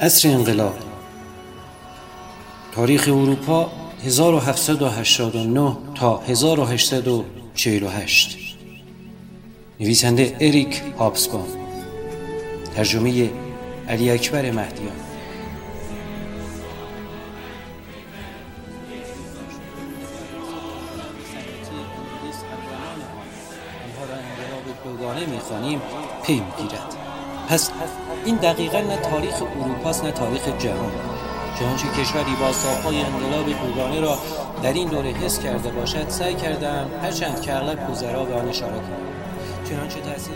عصر انقلاب. تاریخ اروپا 1789 تا 1848 نویسنده اریک هابسبام ترجمه علی اکبر مهدیان. پی می‌گیرد. پس این دقیقا نه تاریخ اروپاست نه تاریخ جهان. چنانچه کشوری با ساقهای انقلاب دوگانه را در این دوره حس کرده باشد سعی کردم هرچند که اغلب گذرا به آن اشاره کنم. چنانچه تاثیر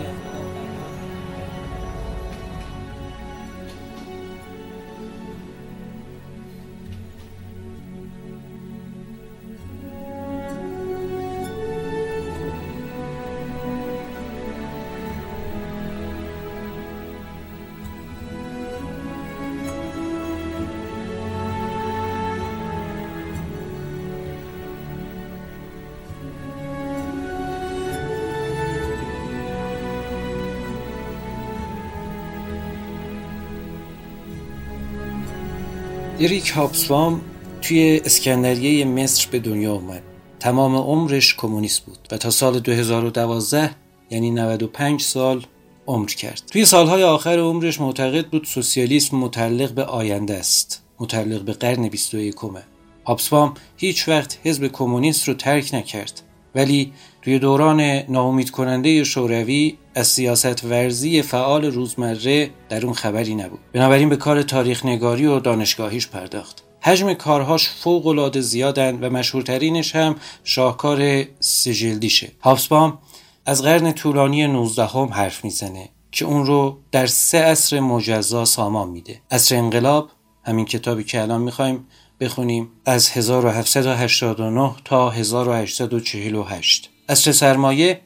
اریک هابسبام توی اسکندریه مصر به دنیا اومد. تمام عمرش کمونیست بود و تا سال 2012 یعنی 95 سال عمر کرد. توی سالهای آخر عمرش معتقد بود سوسیالیسم متعلق به آینده است متعلق به قرن 21 هابسبام هیچ وقت حزب کمونیست رو ترک نکرد ولی توی دوران ناامید کننده شوروی از سیاست ورزی فعال روزمره در اون خبری نبود. بنابراین به کار تاریخ نگاری و دانشگاهیش پرداخت. حجم کارهاش فوق العاده زیادن و مشهورترینش هم شاهکار سجلدیشه. هابسبام از قرن طولانی 19 هم حرف می‌زنه که اون رو در سه عصر مجزا سامان میده. عصر انقلاب همین کتابی که الان می‌خوایم بخونیم از 1789 تا 1848 عصر سرمایه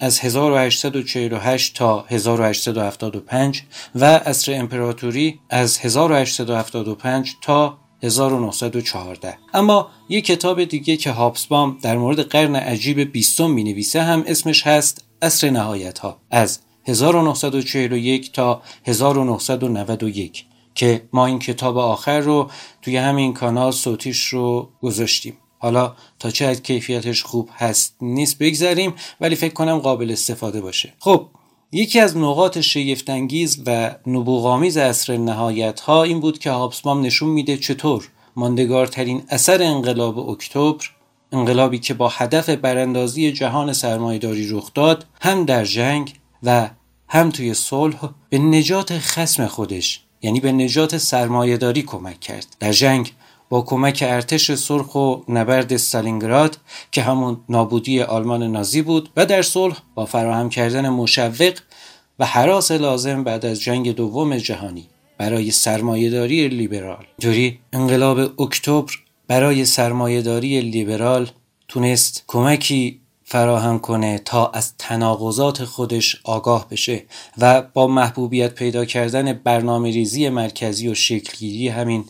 از 1848 تا 1875 و عصر امپراتوری از 1875 تا 1914 اما یک کتاب دیگه که هابسبام در مورد قرن عجیب بیستم می نویسه هم اسمش هست عصر نهایت ها از 1941 تا 1991 که ما این کتاب آخر رو توی همین کانال صوتیش رو گذاشتیم. حالا تا چه کیفیتش خوب هست نیست بگذاریم ولی فکر کنم قابل استفاده باشه. خب یکی از نقاط شگفتانگیز و نبوغامیز عصر نهایت ها این بود که هابسبام نشون میده چطور ماندگارترین اثر انقلاب اکتبر انقلابی که با هدف براندازی جهان سرمایهداری رخ داد هم در جنگ و هم توی صلح به نجات خسم خودش یعنی به نجات سرمایهداری کمک کرد. در جنگ با کمک ارتش سرخ و نبرد استالینگراد که همون نابودی آلمان نازی بود و در صلح با فراهم کردن مشوق و حراس لازم بعد از جنگ دوم جهانی برای سرمایهداری لیبرال. جوری انقلاب اکتبر برای سرمایهداری لیبرال تونست کمکی فراهم کنه تا از تناقضات خودش آگاه بشه و با محبوبیت پیدا کردن برنامه ریزی مرکزی و شکلگیری همین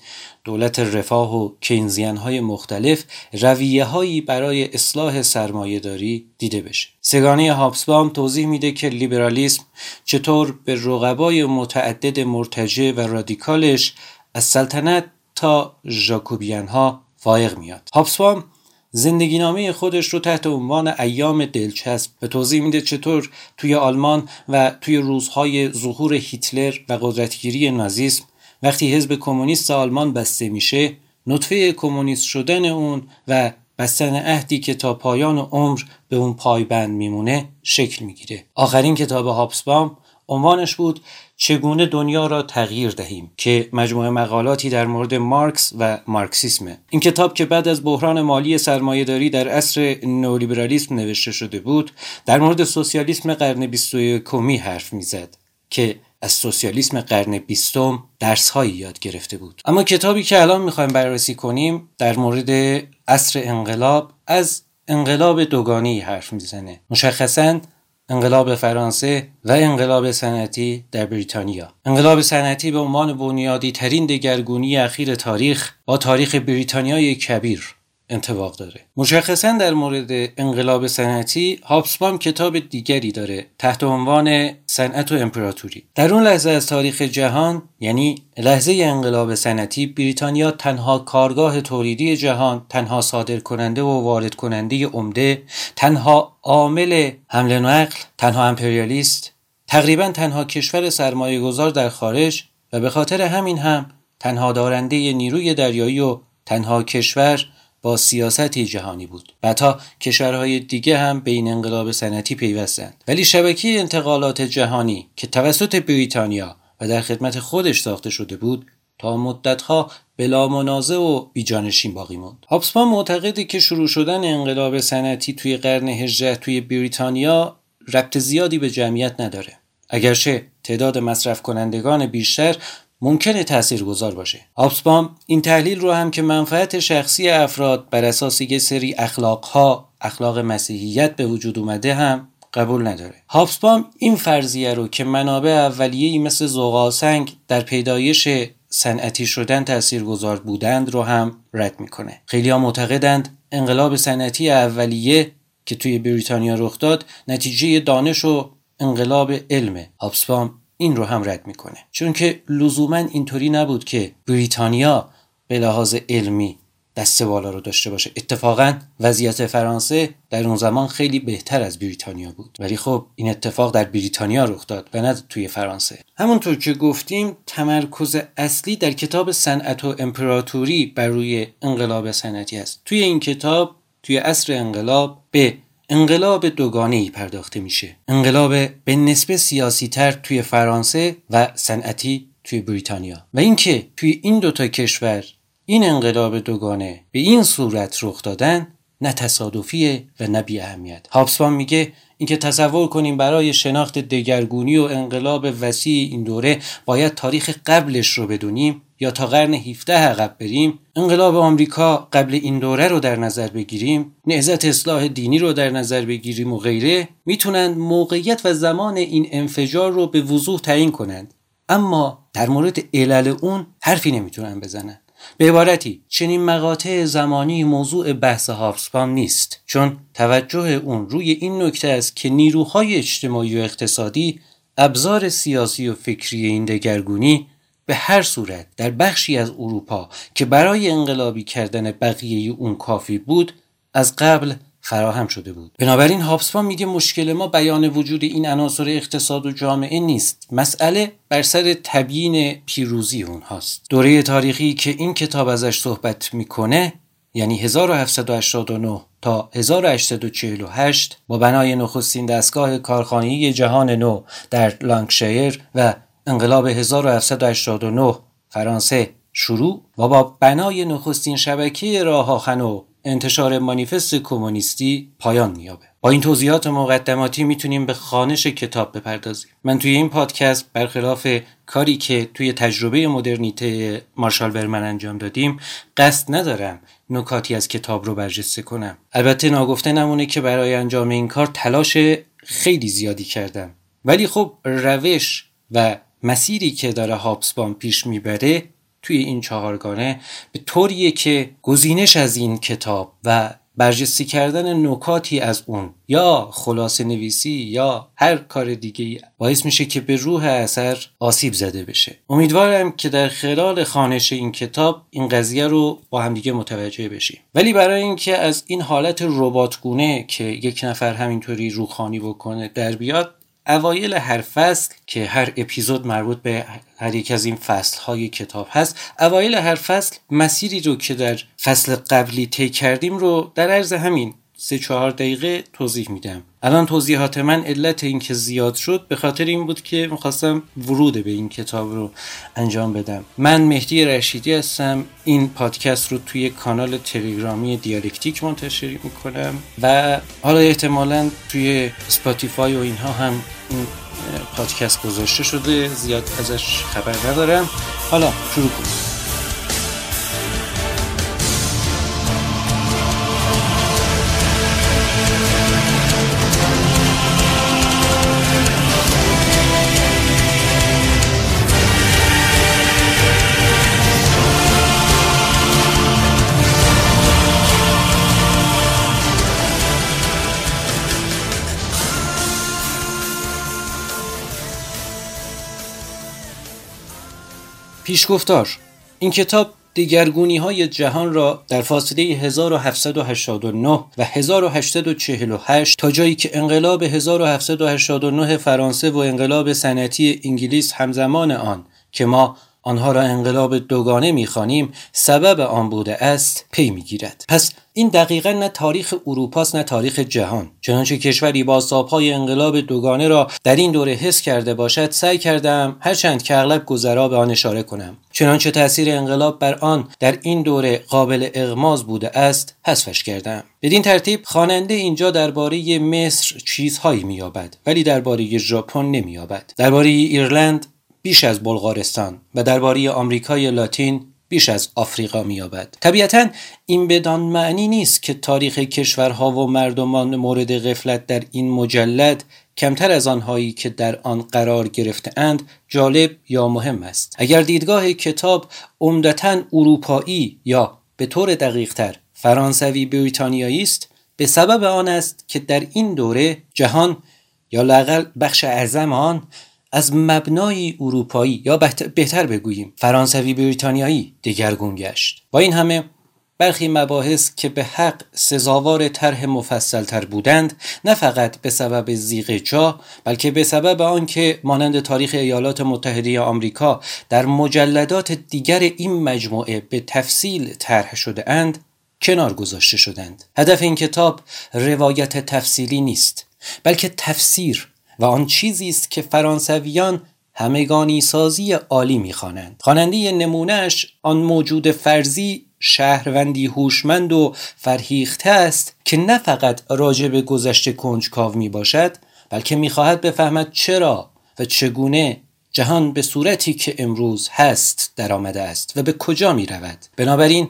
دولت رفاه و کینزیان های مختلف رویه هایی برای اصلاح سرمایه داری دیده بشه. سگانه هابسبام توضیح میده که لیبرالیسم چطور به رقبای متعدد مرتجع و رادیکالش از سلطنت تا ژاکوبیان ها فائق میاد. هابسبام زندگی نامه خودش رو تحت عنوان ایام دلچسب به توضیح میده چطور توی آلمان و توی روزهای ظهور هیتلر و قدرتگیری نازیسم وقتی حزب کمونیست آلمان بسته میشه نطفه کمونیست شدن اون و بستن عهدی که تا پایان عمر به اون پایبند میمونه شکل می‌گیره. آخرین کتاب هابسبام عنوانش بود چگونه دنیا را تغییر دهیم که مجموعه مقالاتی در مورد مارکس و مارکسیسمه. این کتاب که بعد از بحران مالی سرمایهداری در عصر نولیبرالیسم نوشته شده بود در مورد سوسیالیسم قرن 21 کمی حرف می‌زد که از سوسیالیسم قرن بیستم درسهایی یاد گرفته بود. اما کتابی که الان می‌خوایم بررسی کنیم در مورد عصر انقلاب از انقلاب دوگانی حرف می‌زنه. مشخصا انقلاب فرانسه و انقلاب صنعتی در بریتانیا. انقلاب صنعتی به عنوان بنیادی ترین دگرگونی اخیر تاریخ با تاریخ بریتانیای کبیر. انتباق داره. مشخصا در مورد انقلاب صنعتی هابسبام کتاب دیگری داره تحت عنوان صنعت و امپراتوری. در اون لحظه از تاریخ جهان یعنی لحظه انقلاب صنعتی بریتانیا تنها کارگاه تولیدی جهان تنها صادر کننده و وارد کننده عمده تنها عامل حمل نقل تنها امپریالیست تقریبا تنها کشور سرمایه گذار در خارج و به خاطر همین هم تنها دارنده نیروی دریایی و تنها کشور با سیاستی جهانی بود و تا کشورهای دیگه هم به این انقلاب صنعتی پیوستند ولی شبکه انتقالات جهانی که توسط بریتانیا و در خدمت خودش ساخته شده بود تا مدتها بلا منازع و بیجانشین باقی موند. هابسبان معتقده که شروع شدن انقلاب صنعتی توی قرن 18 توی بریتانیا ربط زیادی به جمعیت نداره. اگرچه تعداد مصرف کنندگان بیشتر ممکنه گذار باشه. هابسبام این تحلیل رو هم که منفعت شخصی افراد بر اساس یه سری اخلاقها اخلاق مسیحیت به وجود اومده هم قبول نداره. هابسبام این فرضیه رو که منابع اولیه‌ای مثل زغالسنگ در پیدایش صنعتی شدن تاثیرگذار بودند رو هم رد می‌کنه. خیلی ها معتقدند انقلاب صنعتی اولیه که توی بریتانیا رخ داد نتیجه دانش و انقلاب علمه. هابسبام این رو هم رد می‌کنه. چون که لزوما اینطوری نبود که بریتانیا به لحاظ علمی دست بالا رو داشته باشه. اتفاقا وضعیت فرانسه در اون زمان خیلی بهتر از بریتانیا بود. ولی خب این اتفاق در بریتانیا رخ داد و نه توی فرانسه. همونطور که گفتیم تمرکز اصلی در کتاب صنعت و امپراتوری بر روی انقلاب صنعتی است. توی این کتاب توی عصر انقلاب به انقلاب دوگانه ای پرداخته میشه. انقلاب به نسبه سیاسی تر توی فرانسه و صنعتی توی بریتانیا. و اینکه توی این دوتا کشور این انقلاب دوگانه به این صورت رخ دادن نه تصادفیه و نه بی اهمیت هابسبان میگه اینکه تصور کنیم برای شناخت دگرگونی و انقلاب وسیع این دوره باید تاریخ قبلش رو بدونیم یا تا قرن 17 عقب بریم انقلاب آمریکا قبل این دوره رو در نظر بگیریم نهزت اصلاح دینی رو در نظر بگیریم و غیره می‌تونند موقعیت و زمان این انفجار رو به وضوح تعیین کنند. اما در مورد علل اون حرفی نمی‌تونن بزنن. به عبارتی چنین مقاطع زمانی موضوع بحث هابسبام نیست. چون توجه اون روی این نکته است که نیروهای اجتماعی و اقتصادی ابزار سیاسی و فکری این دگرگونی به هر صورت در بخشی از اروپا که برای انقلابی کردن بقیه اون کافی بود از قبل فراهم شده بود. بنابراین هابسبان میگه مشکل ما بیان وجود این عناصر اقتصاد و جامعه نیست. مسئله بر سر تبیین پیروزی اونهاست. دوره تاریخی که این کتاب ازش صحبت می‌کنه یعنی 1789 تا 1848 با بنای نخستین دستگاه کارخانه‌ای جهان نو در لانکشایر و انقلاب 1789 فرانسه. شروع. و با بنای نخستین شبکه راه آهن و انتشار مانیفست کمونیستی پایان میابه با این توضیحات مقدماتی می‌تونیم به خانش کتاب بپردازیم. من توی این پادکست برخلاف کاری که توی تجربه مدرنیته مارشال ورمن انجام دادیم قصد ندارم نکاتی از کتاب رو برجسته کنم. البته ناگفته نمونه که برای انجام این کار تلاش خیلی زیادی کردم. ولی خب روش و مسیری که داره هابسبان پیش می‌بره توی این چهارگانه به طوریه که گزینش از این کتاب و برجسته کردن نکاتی از اون یا خلاصه نویسی یا هر کار دیگه باعث میشه که به روح اثر آسیب زده بشه. امیدوارم که در خلال خانش این کتاب این قضیه رو با همدیگه متوجه بشیم. ولی برای اینکه از این حالت رباتگونه که یک نفر همینطوری روخانی بکنه در بیاد اوایل هر فصل که هر اپیزود مربوط به هر یک از این فصل های کتاب هست اوایل هر فصل مسیری رو که در فصل قبلی طی کردیم رو در عرض همین سه چهار دقیقه توضیح میدم. الان توضیحات من علت این که زیاد شد به خاطر این بود که می‌خواستم ورود به این کتاب رو انجام بدم. من مهدی رشیدی هستم. این پادکست رو توی کانال تلگرامی دیالکتیک منتشر می‌کنم و حالا احتمالا توی سپاتیفای و اینها هم این پادکست گذاشته شده. زیاد ازش خبر ندارم. حالا شروع کنیم. پیشگفتار. این کتاب دیگرگونی های جهان را در فاصله 1789 و 1848 تا جایی که انقلاب 1789 فرانسه و انقلاب صنعتی انگلیس همزمان آن که ما آنها را انقلاب دوگانه می‌خوانیم سبب آن بوده است پی می‌گیرد. پس این دقیقا نه تاریخ اروپاست نه تاریخ جهان. چنانچه کشوری با سابهای انقلاب دوگانه را در این دوره حس کرده باشد سعی کردم هرچند که اغلب گذرا به آن اشاره کنم. چنانچه تاثیر انقلاب بر آن در این دوره قابل اغماز بوده است حذفش کردم. بدین ترتیب خواننده اینجا درباره مصر چیزهایی مییابد ولی درباره ژاپن نمییابد. درباره ایرلند بیش از بلغارستان و درباره آمریکای لاتین بیش از آفریقا مییابد. طبیعتا این بدان معنی نیست که تاریخ کشورها و مردمان مورد غفلت در این مجلد کمتر از آنهایی که در آن قرار گرفته اند جالب یا مهم است. اگر دیدگاه کتاب عمدتا اروپایی یا به طور دقیقتر فرانسوی بریتانیایی است به سبب آن است که در این دوره جهان یا لاقل بخش اعظم آن از مبنای اروپایی یا بهتر بگوییم فرانسوی بریتانیایی دگرگون گشت. با این همه برخی مباحث که به حق سزاوار طرح مفصلتر بودند نه فقط به سبب زیغ جا بلکه به سبب آنکه مانند تاریخ ایالات متحده آمریکا در مجلدات دیگر این مجموعه به تفصیل طرح شده اند کنار گذاشته شدند. هدف این کتاب روایت تفصیلی نیست بلکه تفسیر و آن چیزی است که فرانسویان همگانی سازی عالی می‌خوانند. خواننده نمونهش آن موجود فرضی شهروندی هوشمند و فرهیخته است که نه فقط راجع به گذشته کنجکاو می باشد بلکه می‌خواهد بفهمد چرا و چگونه جهان به صورتی که امروز هست درآمده است و به کجا می رود بنابراین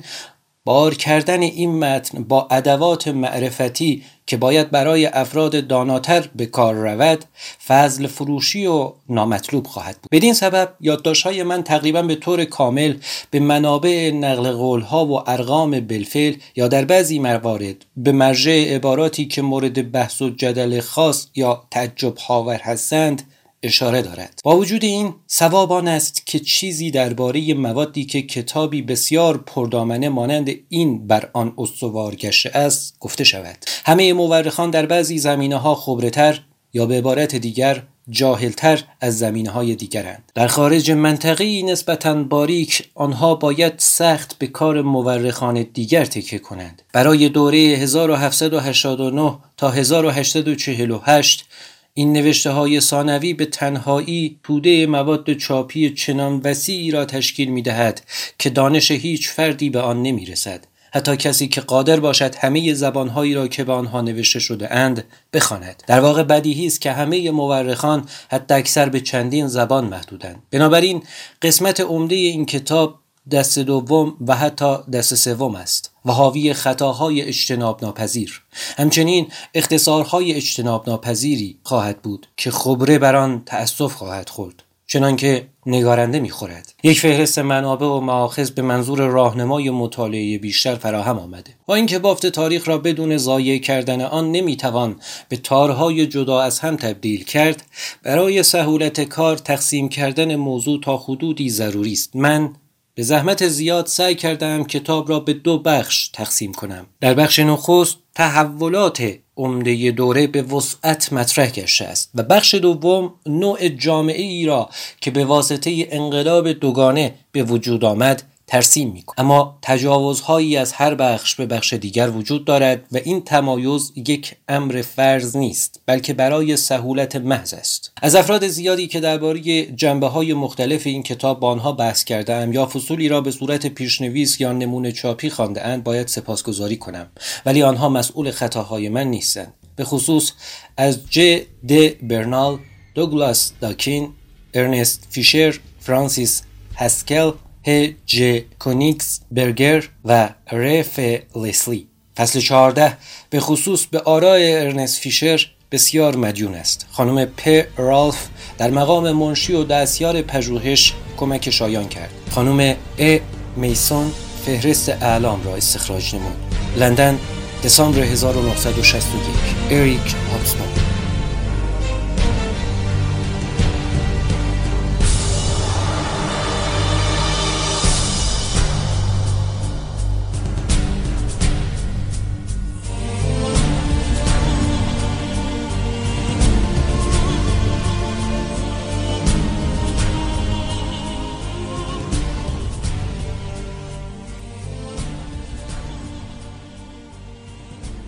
بار کردن این متن با ادوات معرفتی که باید برای افراد داناتر به کار رود فضل فروشی و نامطلوب خواهد بود. بدین سبب یادداشت‌های من تقریبا به طور کامل به منابع نقل قولها و ارقام بلفل یا در بعضی موارد به مرجع عباراتی که مورد بحث و جدل خاص یا تعجب هاور هستند اشاره دارد. با وجود این سواب آن است که چیزی درباره موادی که کتابی بسیار پردامنه مانند این بر آن استوار گشته است گفته شود. همه مورخان در بعضی زمینه ها خبرتر یا به عبارت دیگر جاهلتر از زمینه های دیگرند. در خارج منطقی نسبتا باریک آنها باید سخت به کار مورخان دیگر تکه کنند. برای دوره 1789 تا 1848 این نوشته های ثانوی به تنهایی توده مواد چاپی چنان وسیعی را تشکیل می دهد که دانش هیچ فردی به آن نمی رسد. حتی کسی که قادر باشد همه زبانهایی را که به آنها نوشته شده اند بخواند در واقع بدیهی است که همه مورخان حتی اکثر به چندین زبان محدودند بنابراین قسمت عمده این کتاب دست دوم و حتی دست سوم است و حاوی خطاهای اجتناب ناپذیر همچنین اختصارهای اجتناب ناپذیری خواهد بود که خبره بر آن تأسف خواهد خورد چنانکه نگارنده می‌خورد. یک فهرست منابع و معاخذ به منظور راهنمای مطالعه بیشتر فراهم آمده با اینکه بافت تاریخ را بدون ضایع کردن آن نمی‌توان به تارهای جدا از هم تبدیل کرد برای سهولت کار تقسیم کردن موضوع تا حدودی ضروری است. من به زحمت زیاد سعی کردم کتاب را به دو بخش تقسیم کنم. در بخش نخست تحولات عمده دوره به وسعت مطرح گشته است و بخش دوم نوع جامعه ای را که به واسطه انقلاب دوگانه به وجود آمد ترسیم می اما تجاوزهایی از هر بخش به بخش دیگر وجود دارد و این تمایز یک امر فرض نیست بلکه برای سهولت محض است. از افراد زیادی که درباره جنبه های مختلف این کتاب با آنها بحث کردم یا فصولی را به صورت پیشنویس یا نمونه چاپی خوانده اند باید سپاسگزاری کنم. ولی آنها مسئول خطاهای من نیستند. به خصوص از ج د برنال دوگلاس داکین ارنست فیشر فرانسیس هسکل ج کونیگسبرگر و رف لسلی فصل 14 به خصوص به آرای ارنست فیشر بسیار مدیون است. خانم پ رالف در مقام منشی و دستیار پژوهش کمک شایان کرد. خانم ا میسون فهرست اعلام را استخراج نمود. لندن دسامبر 1961 اریک هابسبان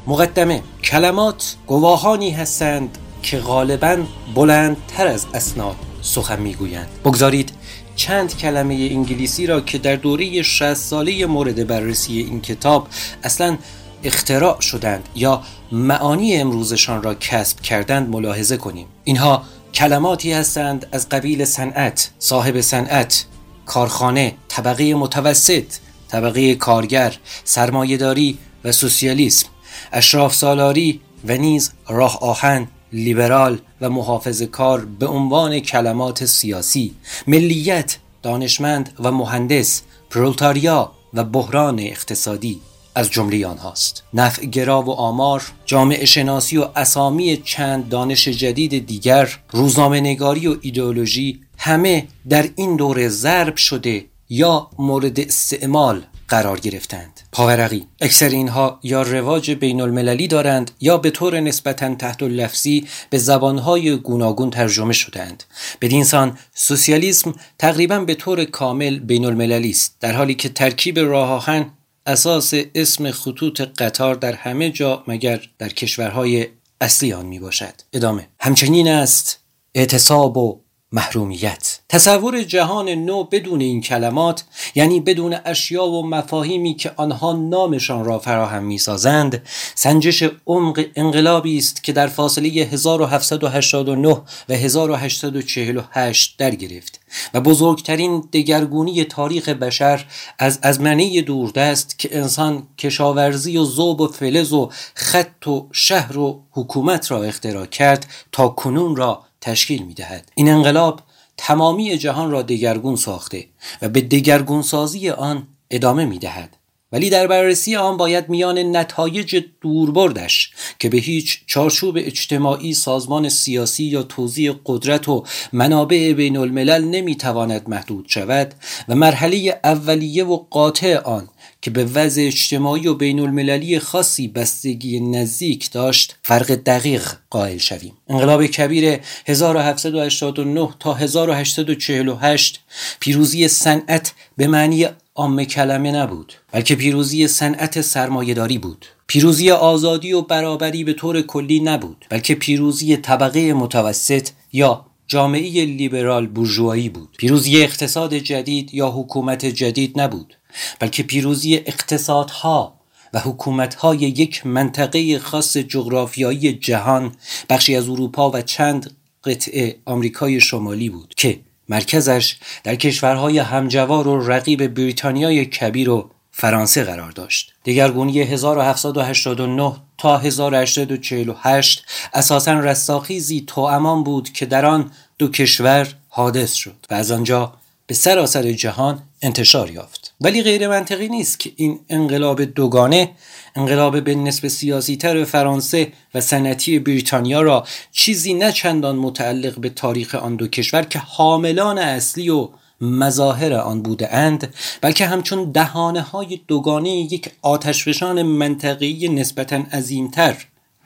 مقدمه کلمات گواهانی هستند که غالبا بلندتر از اسناد سخن می‌گویند. بگذارید چند کلمه انگلیسی را که در دوره 60 ساله مورد بررسی این کتاب اصلا اختراع شدند یا معانی امروزشان را کسب کردند ملاحظه کنیم. اینها کلماتی هستند از قبیل صنعت صاحب صنعت کارخانه طبقه متوسط طبقه کارگر سرمایهداری و سوسیالیسم. اشراف سالاری و نیز راه آهن لیبرال و محافظ کار به عنوان کلمات سیاسی ملیت دانشمند و مهندس پرولتاریا و بحران اقتصادی از جمله آنهاست. نفع گرا و آمار جامعه شناسی و اسامی چند دانش جدید دیگر روزنامه نگاری و ایدئولوژی همه در این دوره ضرب شده یا مورد استعمال قرار گرفتند. پاورقی. اکثر اینها یا رواج بین المللی دارند یا به طور نسبتا تحت لفظی به زبانهای گوناگون ترجمه شدند بدینسان سوسیالیسم تقریبا به طور کامل بین المللی است در حالی که ترکیب راه اساس اسم خطوط قطار در همه جا مگر در کشورهای اصلی آن می باشد ادامه. همچنین است اعتصاب و محرومیت. تصور جهان نو بدون این کلمات یعنی بدون اشیا و مفاهیمی که آنها نامشان را فراهم می‌سازند سنجش عمق انقلابی است که در فاصله 1789 و 1848 در گرفت و بزرگترین دگرگونی تاریخ بشر از ازمنه دوردست که انسان کشاورزی و زوب و فلز و خط و شهر و حکومت را اختراع کرد تا کنون را تشکیل می دهد. این انقلاب تمامی جهان را دگرگون ساخته و به دگرگون سازی آن ادامه می دهد. ولی در بررسی آن باید میان نتایج دوربردش که به هیچ چارچوب اجتماعی سازمان سیاسی یا توزیع قدرت و منابع بین الملل نمی‌تواند محدود شود و مرحله اولیه و قاطع آن که به وضع اجتماعی و بین المللی خاصی بستگی نزدیک داشت فرق دقیق قائل شویم. انقلاب کبیر 1789 تا 1848 پیروزی صنعت به معنی عام کلمه نبود بلکه پیروزی صنعت سرمایهداری بود. پیروزی آزادی و برابری به طور کلی نبود بلکه پیروزی طبقه متوسط یا جامعه لیبرال بورژوایی بود. پیروزی اقتصاد جدید یا حکومت جدید نبود. بلکه پیروزی اقتصادها و حکومتهای یک منطقه خاص جغرافیایی جهان بخشی از اروپا و چند قطعه آمریکای شمالی بود که مرکزش در کشورهای همجوار و رقیب بریتانیای کبیر و فرانسه قرار داشت. دگرگونی 1789 تا 1848 اساسا رستاخیزی تو امان بود که در آن دو کشور حادث شد و از آنجا به سراسر جهان انتشار یافت ولی غیر منطقی نیست که این انقلاب دوگانه انقلاب به نسب سیاسی تر فرانسه و سنتی بریتانیا را چیزی نه چندان متعلق به تاریخ آن دو کشور که حاملان اصلی و مظاهر آن بوده اند بلکه همچون دهانه های دوگانه یک آتشفشان منطقی نسبتا عظیمتر.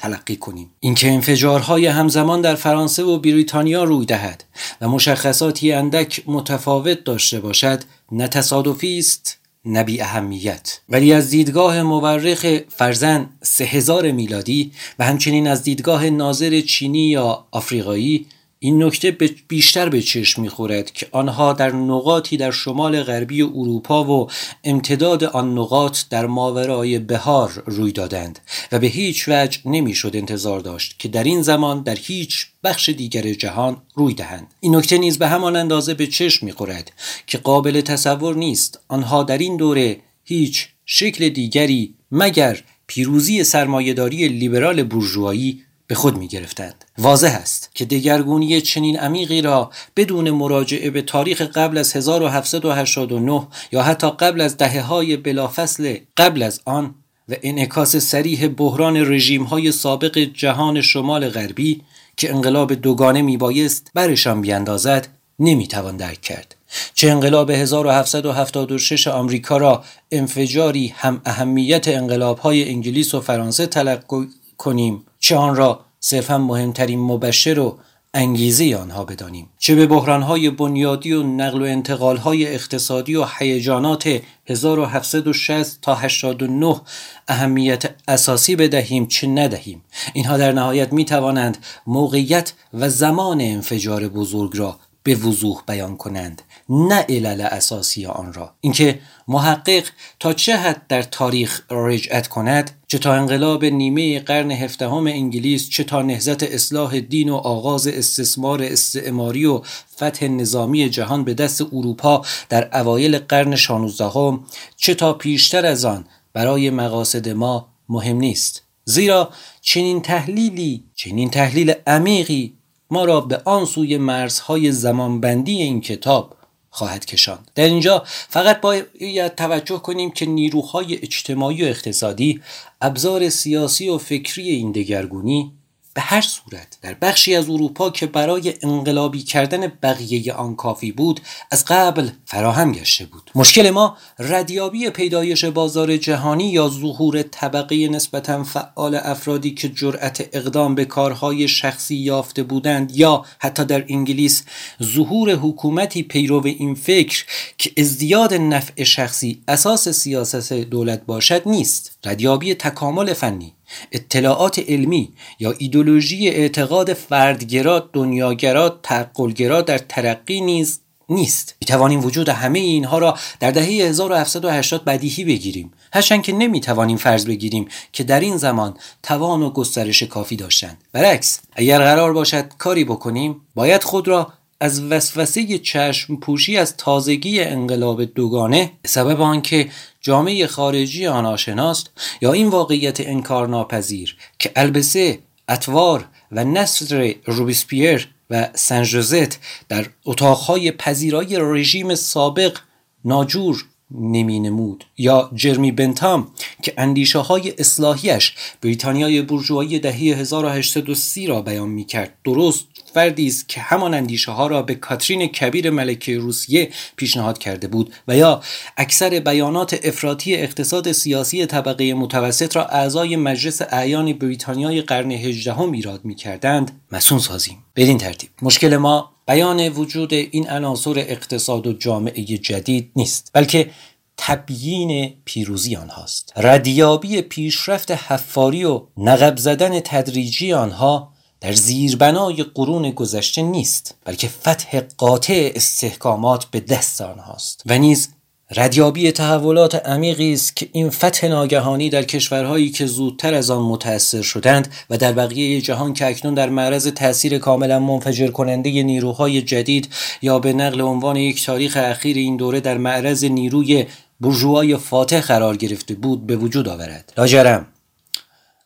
تلقی کنیم. اینکه انفجارهای همزمان در فرانسه و بریتانیا روی دهد و مشخصاتی اندک متفاوت داشته باشد نه تصادفی است نه بی اهمیت ولی از دیدگاه مورخ فرزن سه هزار میلادی و همچنین از دیدگاه ناظر چینی یا آفریقایی این نکته بیشتر به چشم می‌خورد که آنها در نقاطی در شمال غربی اروپا و امتداد آن نقاط در ماورای بهار روی دادند و به هیچ وجه نمی‌شد انتظار داشت که در این زمان در هیچ بخش دیگر جهان روی دهند. این نکته نیز به همان اندازه به چشم می‌خورد که قابل تصور نیست آنها در این دوره هیچ شکل دیگری مگر پیروزی سرمایهداری لیبرال بورژوایی به خود می گرفتند. واضح است که دگرگونی چنین عمیقی را بدون مراجعه به تاریخ قبل از 1789 یا حتی قبل از دهه های بلافصل قبل از آن و انعکاس سریح بحران رژیم های سابق جهان شمال غربی که انقلاب دوگانه می بایست برشان بیاندازد نمی‌توان درک کرد چه انقلاب 1776 آمریکا را انفجاری هم اهمیت انقلاب های انگلیس و فرانسه تلقی کنیم چه آن را صرفا مهمترین مبشر و انگیزه آنها بدانیم. چه به بحرانهای بنیادی و نقل و انتقالهای اقتصادی و هیجانات 1760 تا 89 اهمیت اساسی بدهیم چه ندهیم. اینها در نهایت می توانند موقعیت و زمان انفجار بزرگ را به وضوح بیان کنند. نه علل اساسی آن را. اینکه محقق تا چه حد در تاریخ رجعت کند چه تا انقلاب نیمه قرن هفدهم انگلیس چه تا نهزت اصلاح دین و آغاز استثمار استعماری و فتح نظامی جهان به دست اروپا در اوایل قرن شانوزدهم چه تا پیشتر از آن برای مقاصد ما مهم نیست. زیرا چنین تحلیلی چنین تحلیل عمیقی ما را به آن سوی مرزهای زمانبندی این کتاب خواهد کشاند. در اینجا فقط باید توجه کنیم که نیروهای اجتماعی و اقتصادی ابزار سیاسی و فکری این دگرگونی به هر صورت در بخشی از اروپا که برای انقلابی کردن بقیه آن کافی بود از قبل فراهم گشته بود. مشکل ما ردیابی پیدایش بازار جهانی یا ظهور طبقه نسبتا فعال افرادی که جرأت اقدام به کارهای شخصی یافته بودند یا حتی در انگلیس ظهور حکومتی پیرو این فکر که ازدیاد نفع شخصی اساس سیاست دولت باشد نیست. ردیابی تکامل فنی اطلاعات علمی یا ایدولوژی اعتقاد فردگرا دنیاگرا تقلگرا در ترقی نیز نیست. می توانیم وجود همه اینها را در دهه 1780 بدیهی بگیریم. هرچند که نمی توانیم فرض بگیریم که در این زمان توان و گسترش کافی داشتند. برعکس اگر قرار باشد کاری بکنیم باید خود را از وسوسه چشم پوشی از تازگی انقلاب دوگانه سبب آنکه جامعه خارجی آن آشناست یا این واقعیت انکارناپذیر که البسه اتوار و نصر روبیسپیر و سنجوزت در اتاقهای پذیرای رژیم سابق ناجور نمی نمود یا جرمی بنتام که اندیشه های اصلاحیش بریتانیای برجوهایی دهه 1830 را بیان می کرد درست فردی است که همان اندیشه ها را به کاترین کبیر ملکه روسیه پیشنهاد کرده بود و یا اکثر بیانات افراطی اقتصاد سیاسی طبقه متوسط را اعضای مجلس اعیان بریتانیای قرن هجدهم ایراد می‌کردند. مسون سازیم. بدین ترتیب. مشکل ما بیان وجود این عناصر اقتصاد و جامعه جدید نیست بلکه تبیین پیروزی آنهاست. ردیابی پیشرفت حفاری و نقب زدن تدریجی آنها در زیربنای قرون گذشته نیست بلکه فتح قاطع استحکامات به دست آنهاست و نیز ردیابی تحولات عمیقی است که این فتح ناگهانی در کشورهایی که زودتر از آن متأثر شدند و در بقیه جهان که اکنون در معرض تاثیر کاملا منفجر کننده نیروهای جدید یا به نقل عنوان یک تاریخ اخیر این دوره در معرض نیروی برجوهای فاتح قرار گرفته بود به وجود آورد. لاجرم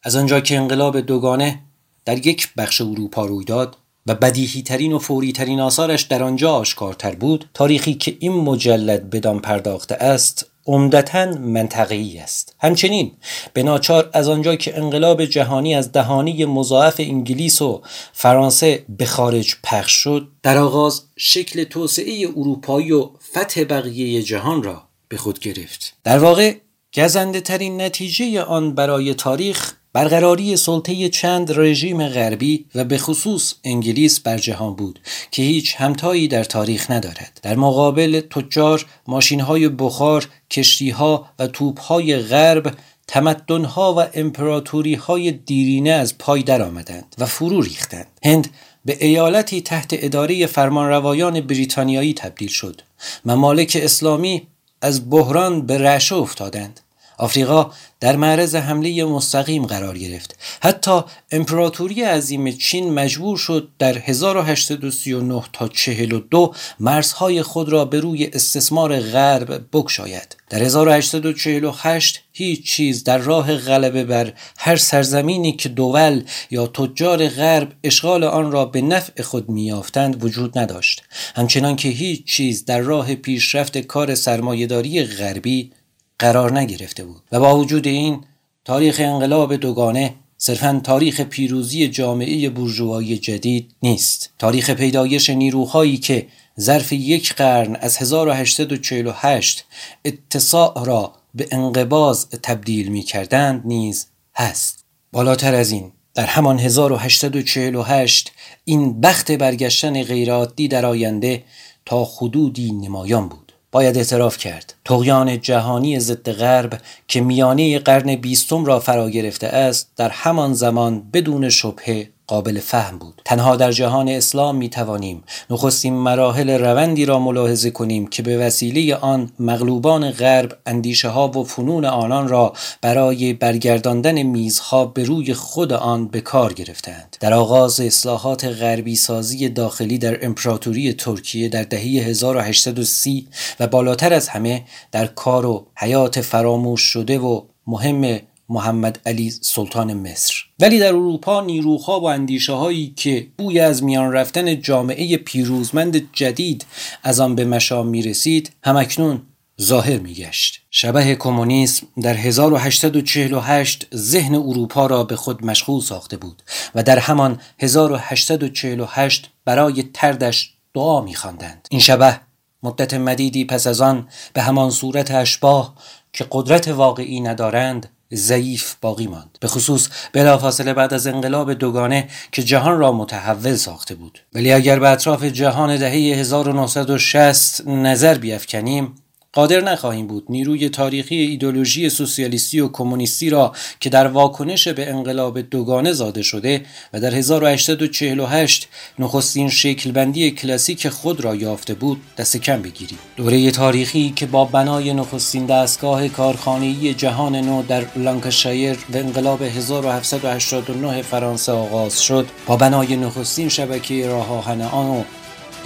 از آنجا که انقلاب دوگانه در یک بخش اروپا روی داد و بدیهی ترین و فوری ترین آثارش در آنجا آشکارتر بود تاریخی که این مجلد بدان پرداخته است عمدتا منطقی است. همچنین به ناچار از آنجا که انقلاب جهانی از دهانی مضاعف انگلیس و فرانسه به خارج پخش شد در آغاز شکل توسعه اروپایی و فتح بقیه جهان را به خود گرفت. در واقع گزنده ترین نتیجه آن برای تاریخ برقراری سلطه چند رژیم غربی و به خصوص انگلیس بر جهان بود که هیچ همتایی در تاریخ ندارد. در مقابل تجار ماشینهای بخار کشتیها و توپهای غرب تمدنها و امپراتوری های دیرینه از پای درآمدند و فرو ریختند. هند به ایالتی تحت اداره فرمانروایان بریتانیایی تبدیل شد. ممالک اسلامی از بحران به رعشه افتادند. آفریقا در معرض حمله مستقیم قرار گرفت. حتی امپراتوری عظیم چین مجبور شد در 1839 تا 42 مرزهای خود را به روی استثمار غرب بکشاید. در 1848 هیچ چیز در راه غلبه بر هر سرزمینی که دول یا تجار غرب اشغال آن را به نفع خود میافتند وجود نداشت. همچنان که هیچ چیز در راه پیشرفت کار سرمایهداری غربی قرار نگرفته بود و با وجود این تاریخ انقلاب دوگانه صرفا تاریخ پیروزی جامعه بورژوایی جدید نیست. تاریخ پیدایش نیروهایی که ظرف یک قرن از 1848 اتساع را به انقباز تبدیل می کردند نیز هست. بالاتر از این در همان 1848 این بخت برگشتن غیرعادی در آینده تا حدودی نمایان بود. باید اعتراف کرد. تقیان جهانی ضد غرب که میانه قرن بیستم را فرا گرفته است در همان زمان بدون شبهه قابل فهم بود. تنها در جهان اسلام می توانیم نخستین مراحل روندی را ملاحظه کنیم که به وسیله آن مغلوبان غرب اندیشه ها و فنون آنان را برای برگرداندن میزها به روی خود آن به کار گرفتند در آغاز اصلاحات غربی سازی داخلی در امپراتوری ترکیه در دهه 1830 و بالاتر از همه در کار و حیات فراموش شده و مهم محمد علی سلطان مصر ولی در اروپا نیروها و اندیشه هایی که بوی از میان رفتن جامعه پیروزمند جدید از آن به مشام می رسید همکنون ظاهر می گشت. شبه کمونیسم در 1848 ذهن اروپا را به خود مشغول ساخته بود و در همان 1848 برای تردش دعا می خواندند. این شبه مدت مدیدی پس از آن به همان صورت اشباه که قدرت واقعی ندارند ضعیف باقی ماند. به خصوص بلافاصله بعد از انقلاب دوگانه که جهان را متحول ساخته بود. ولی اگر به اطراف جهان دهه 1960 نظر بیافکنیم قادر نخواهیم بود نیروی تاریخی ایدولوژی سوسیالیستی و کمونیستی را که در واکنش به انقلاب دوگانه زاده شده و در 1848 نخستین شکلبندی کلاسیک خود را یافته بود دست کم بگیریم. دوره تاریخی که با بنای نخستین دستگاه کارخانه‌ای جهان نو در لانکشایر و انقلاب 1789 فرانسه آغاز شد با بنای نخستین شبکه راه آهن آن و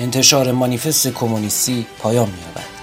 انتشار مانیفست کمونیستی پایان می‌یابد.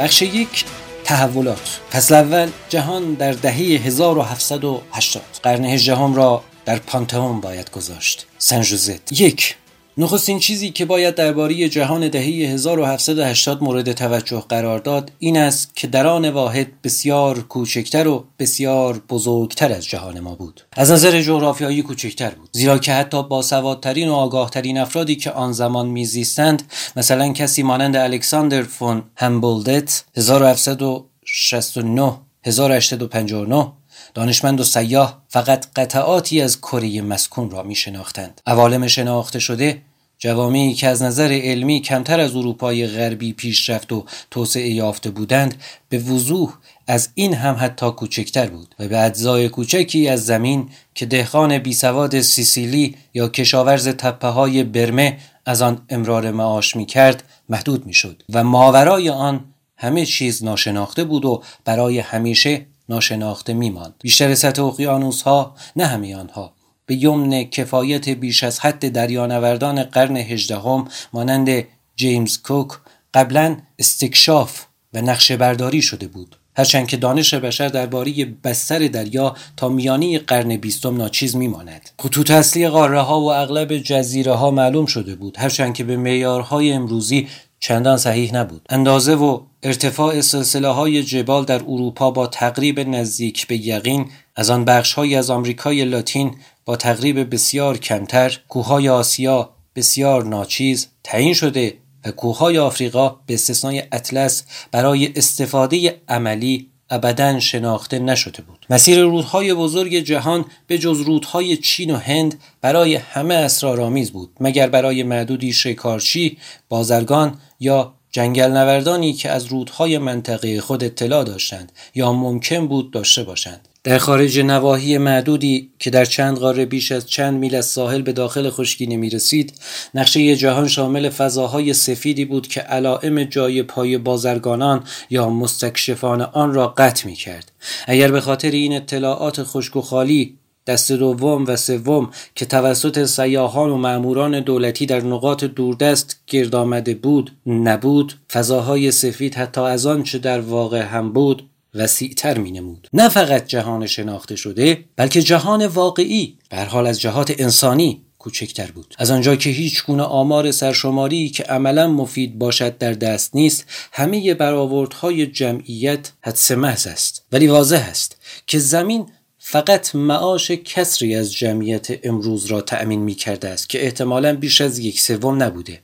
بخش یک تحولات. پس اول جهان در دهه 1780 قرن هجدهم را در پانتئون باید گذاشت. سنجوزت یک نخستین چیزی که باید درباره جهان دهه 1780 مورد توجه قرار داد این است که در آن واحد بسیار کوچکتر و بسیار بزرگتر از جهان ما بود. از نظر جغرافیایی کوچکتر بود. زیرا که حتی با سوادترین و آگاهترین افرادی که آن زمان میزیستند مثلا کسی مانند الکساندر فون همبولدت 1769 1859 دانشمند و سیاه فقط قطعاتی از کره مسکون را می شناختند. عوالم شناخته شده جوامعی که از نظر علمی کمتر از اروپای غربی پیشرفت و توسعه یافته بودند به وضوح از این هم حتی کوچکتر بود و به اجزای کوچکی از زمین که دهقان بیسواد سیسیلی یا کشاورز تپه های برمه از آن امرار معاش می کرد محدود می شد و ماورای آن همه چیز ناشناخته بود و برای همیشه ناشناخته می ماند. بیشتر سطح اقیانوس ها نه همه آنها. به یمن کفایت بیش از حد دریانوردان قرن هجدهم مانند جیمز کوک قبلا استکشاف و نقشه برداری شده بود. هرچند که دانش بشر درباره بستر دریا تا میانی قرن بیستم ناچیز میماند. خطوط اصلی قاره ها و اغلب جزیره ها معلوم شده بود. هرچند که به معیارهای امروزی چندان صحیح نبود. اندازه و ارتفاع سلسله های جبال در اروپا با تقریب نزدیک به یقین از آن بخش های از آمریکای لاتین با تقریب بسیار کمتر کوههای آسیا بسیار ناچیز تعیین شده و کوههای آفریقا به استثنای اطلس برای استفاده عملی ابدا شناخته نشده بود. مسیر رودهای بزرگ جهان به جز رودهای چین و هند برای همه اسرارآمیز بود مگر برای معدودی شکارچی بازرگان یا جنگل نوردانی که از رودهای منطقه خود اطلاع داشتند یا ممکن بود داشته باشند. در خارج نواحی معدودی که در چند قاره بیش از چند میل از ساحل به داخل خشکی نمی رسید نقشه جهان شامل فضاهای سفیدی بود که علائم جای پای بازرگانان یا مستکشفان آن را قطع می کرد اگر به خاطر این اطلاعات خشک و خالی دست دوم و سوم که توسط سیاهان و معموران دولتی در نقاط دوردست گرد آمده بود نبود. فضاهای سفید حتی از آن چه در واقع هم بود وسیعتر می نمود نه فقط جهان شناخته شده بلکه جهان واقعی بر حال از جهات انسانی کوچکتر بود. از آنجا که هیچ گونه آمار سرشماری که عملا مفید باشد در دست نیست همه برآوردهای جمعیت حدس محض است. ولی واضح است که زمین فقط معاش کسری از جمعیت امروز را تأمین می کرده است که احتمالا بیش از یک سوم نبوده.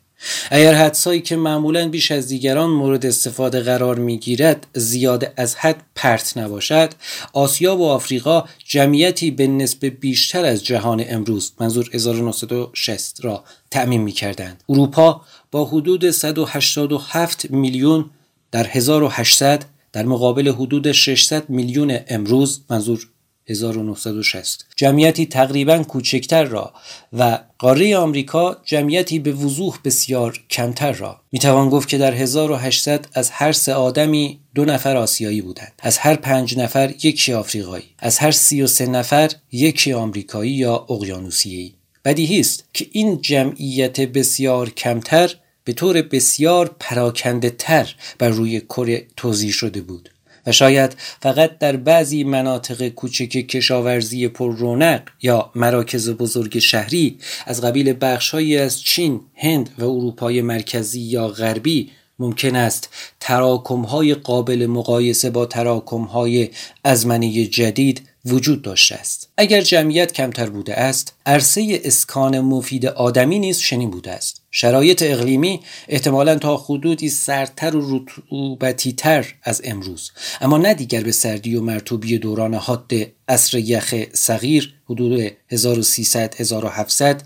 اگر حدسایی که معمولا بیش از دیگران مورد استفاده قرار می گیرد زیاد از حد پرت نباشد آسیا و آفریقا جمعیتی به نسبت بیشتر از جهان امروز منظور 1960 را تعمین می کردند اروپا با حدود 187 میلیون در 1800 در مقابل حدود 600 میلیون امروز منظور 1960 جمعیتی تقریبا کوچکتر را و قاره آمریکا جمعیتی به وضوح بسیار کمتر را. می‌توان گفت که در 1800 از هر سه آدمی دو نفر آسیایی بودند. از هر پنج نفر یکی آفریقایی. از هر سی و سه نفر یکی آمریکایی یا اقیانوسیه‌ای. بدیهی است که این جمعیت بسیار کمتر به طور بسیار پراکنده تر بر روی کره توضیح شده بود. و شاید فقط در بعضی مناطق کوچک کشاورزی پر رونق یا مراکز بزرگ شهری از قبیل بخشهایی از چین، هند و اروپای مرکزی یا غربی ممکن است تراکم قابل مقایسه با تراکم های ازمنه جدید وجود داشته است. اگر جمعیت کمتر بوده است عرصه اسکان مفید آدمی نیز چنین بوده است. شرایط اقلیمی احتمالا تا حدودی سردتر و رطوبتی تر از امروز. اما نه دیگر به سردی و مرتوبی دوران حاد اصر یخ صغیر حدود 1300 1700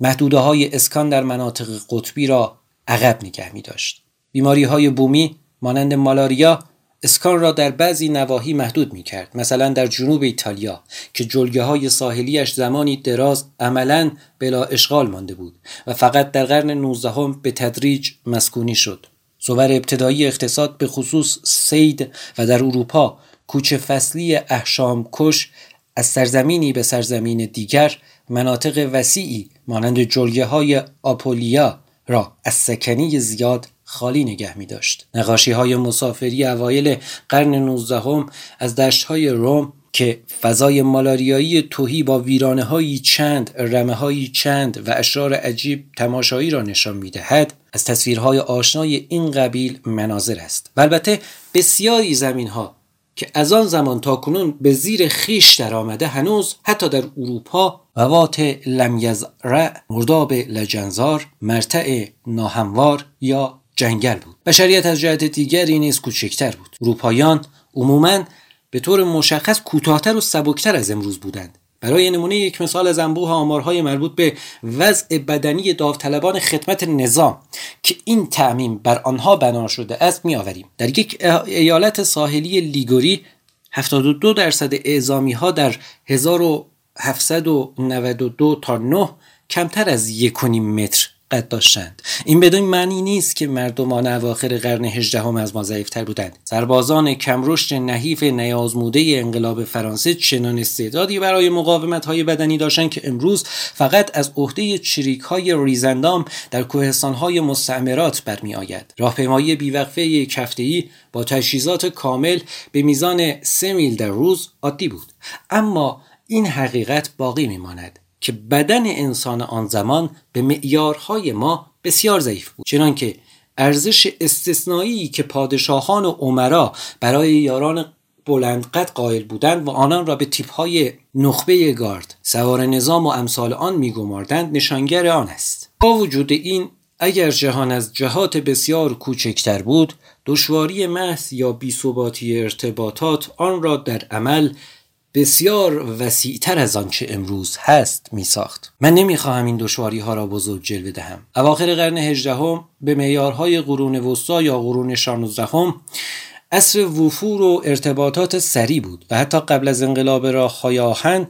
محدوده های اسکان در مناطق قطبی را عقب نگه می داشت بیماری های بومی مانند مالاریا اسکان را در بعضی نواحی محدود می کرد مثلا در جنوب ایتالیا که جلگه های ساحلیش زمانی دراز عملا بلا اشغال مانده بود و فقط در قرن 19 به تدریج مسکونی شد. صور ابتدایی اقتصاد به خصوص سید و در اروپا کوچه فصلی احشام کش از سرزمینی به سرزمین دیگر مناطق وسیعی مانند جلگه های آپولیا را از سکنی زیاد خالی نگه می داشت. نقاشی های مسافری اوایل قرن 19 از دشت های روم که فضای مالاریایی توهی با ویرانه هایی چند رمه هایی چند و اشرار عجیب تماشایی را نشان می دهد از تصویرهای آشنای این قبیل مناظر است و البته بسیاری زمین ها که از آن زمان تا کنون به زیر خیش در آمده هنوز حتی در اروپا موات لمیزرع مرداب لجنزار مرتع ناهموار یا جنگل بود بشریت از جهت دیگری نیز کوچکتر بود. اروپاییان عموما به طور مشخص کوتاهتر و سبکتر از امروز بودند. برای نمونه یک مثال از انبوه آمارهای مربوط به وضع بدنی داوطلبان خدمت نظام که این تعمیم بر آنها بنا شده است میآوریم. در یک ایالت ساحلی لیگوری 72 درصد اعزامی ها در 1792 تا 9 کمتر از یک متر قد داشتند. این بدون معنی نیست که مردمان اواخر قرن هجدهم از ما ضعیفتر بودند. سربازان کمرشد نحیف نیازموده انقلاب فرانسه چنان استعدادی برای مقاومت های بدنی داشتند که امروز فقط از عهده چریک های ریزندام در کوهستان های مستعمرات برمی آید راهپیمایی بیوقفه ای با تجهیزات کامل به میزان سه میل در روز عادی بود. اما این حقیقت باقی میماند. که بدن انسان آن زمان به معیارهای ما بسیار ضعیف بود. چنانکه ارزش استثنایی که پادشاهان و عمرا برای یاران بلندقد قائل بودند و آنان را به تیپهای نخبه گارد سوار نظام و امثال آن میگماردند نشانگر آن است. با وجود این اگر جهان از جهات بسیار کوچکتر بود دشواری محض یا بیثباتی ارتباطات آن را در عمل بسیار وسیعتر از آنچه امروز هست می ساخت. من نمی‌خواهم این دشواری ها را بزرگ جلوه دهم. اواخر قرن هجدهم به معیارهای قرون وسطا یا قرون شانزدهم اصر وفور و ارتباطات سری بود و حتی قبل از انقلاب راههای آهن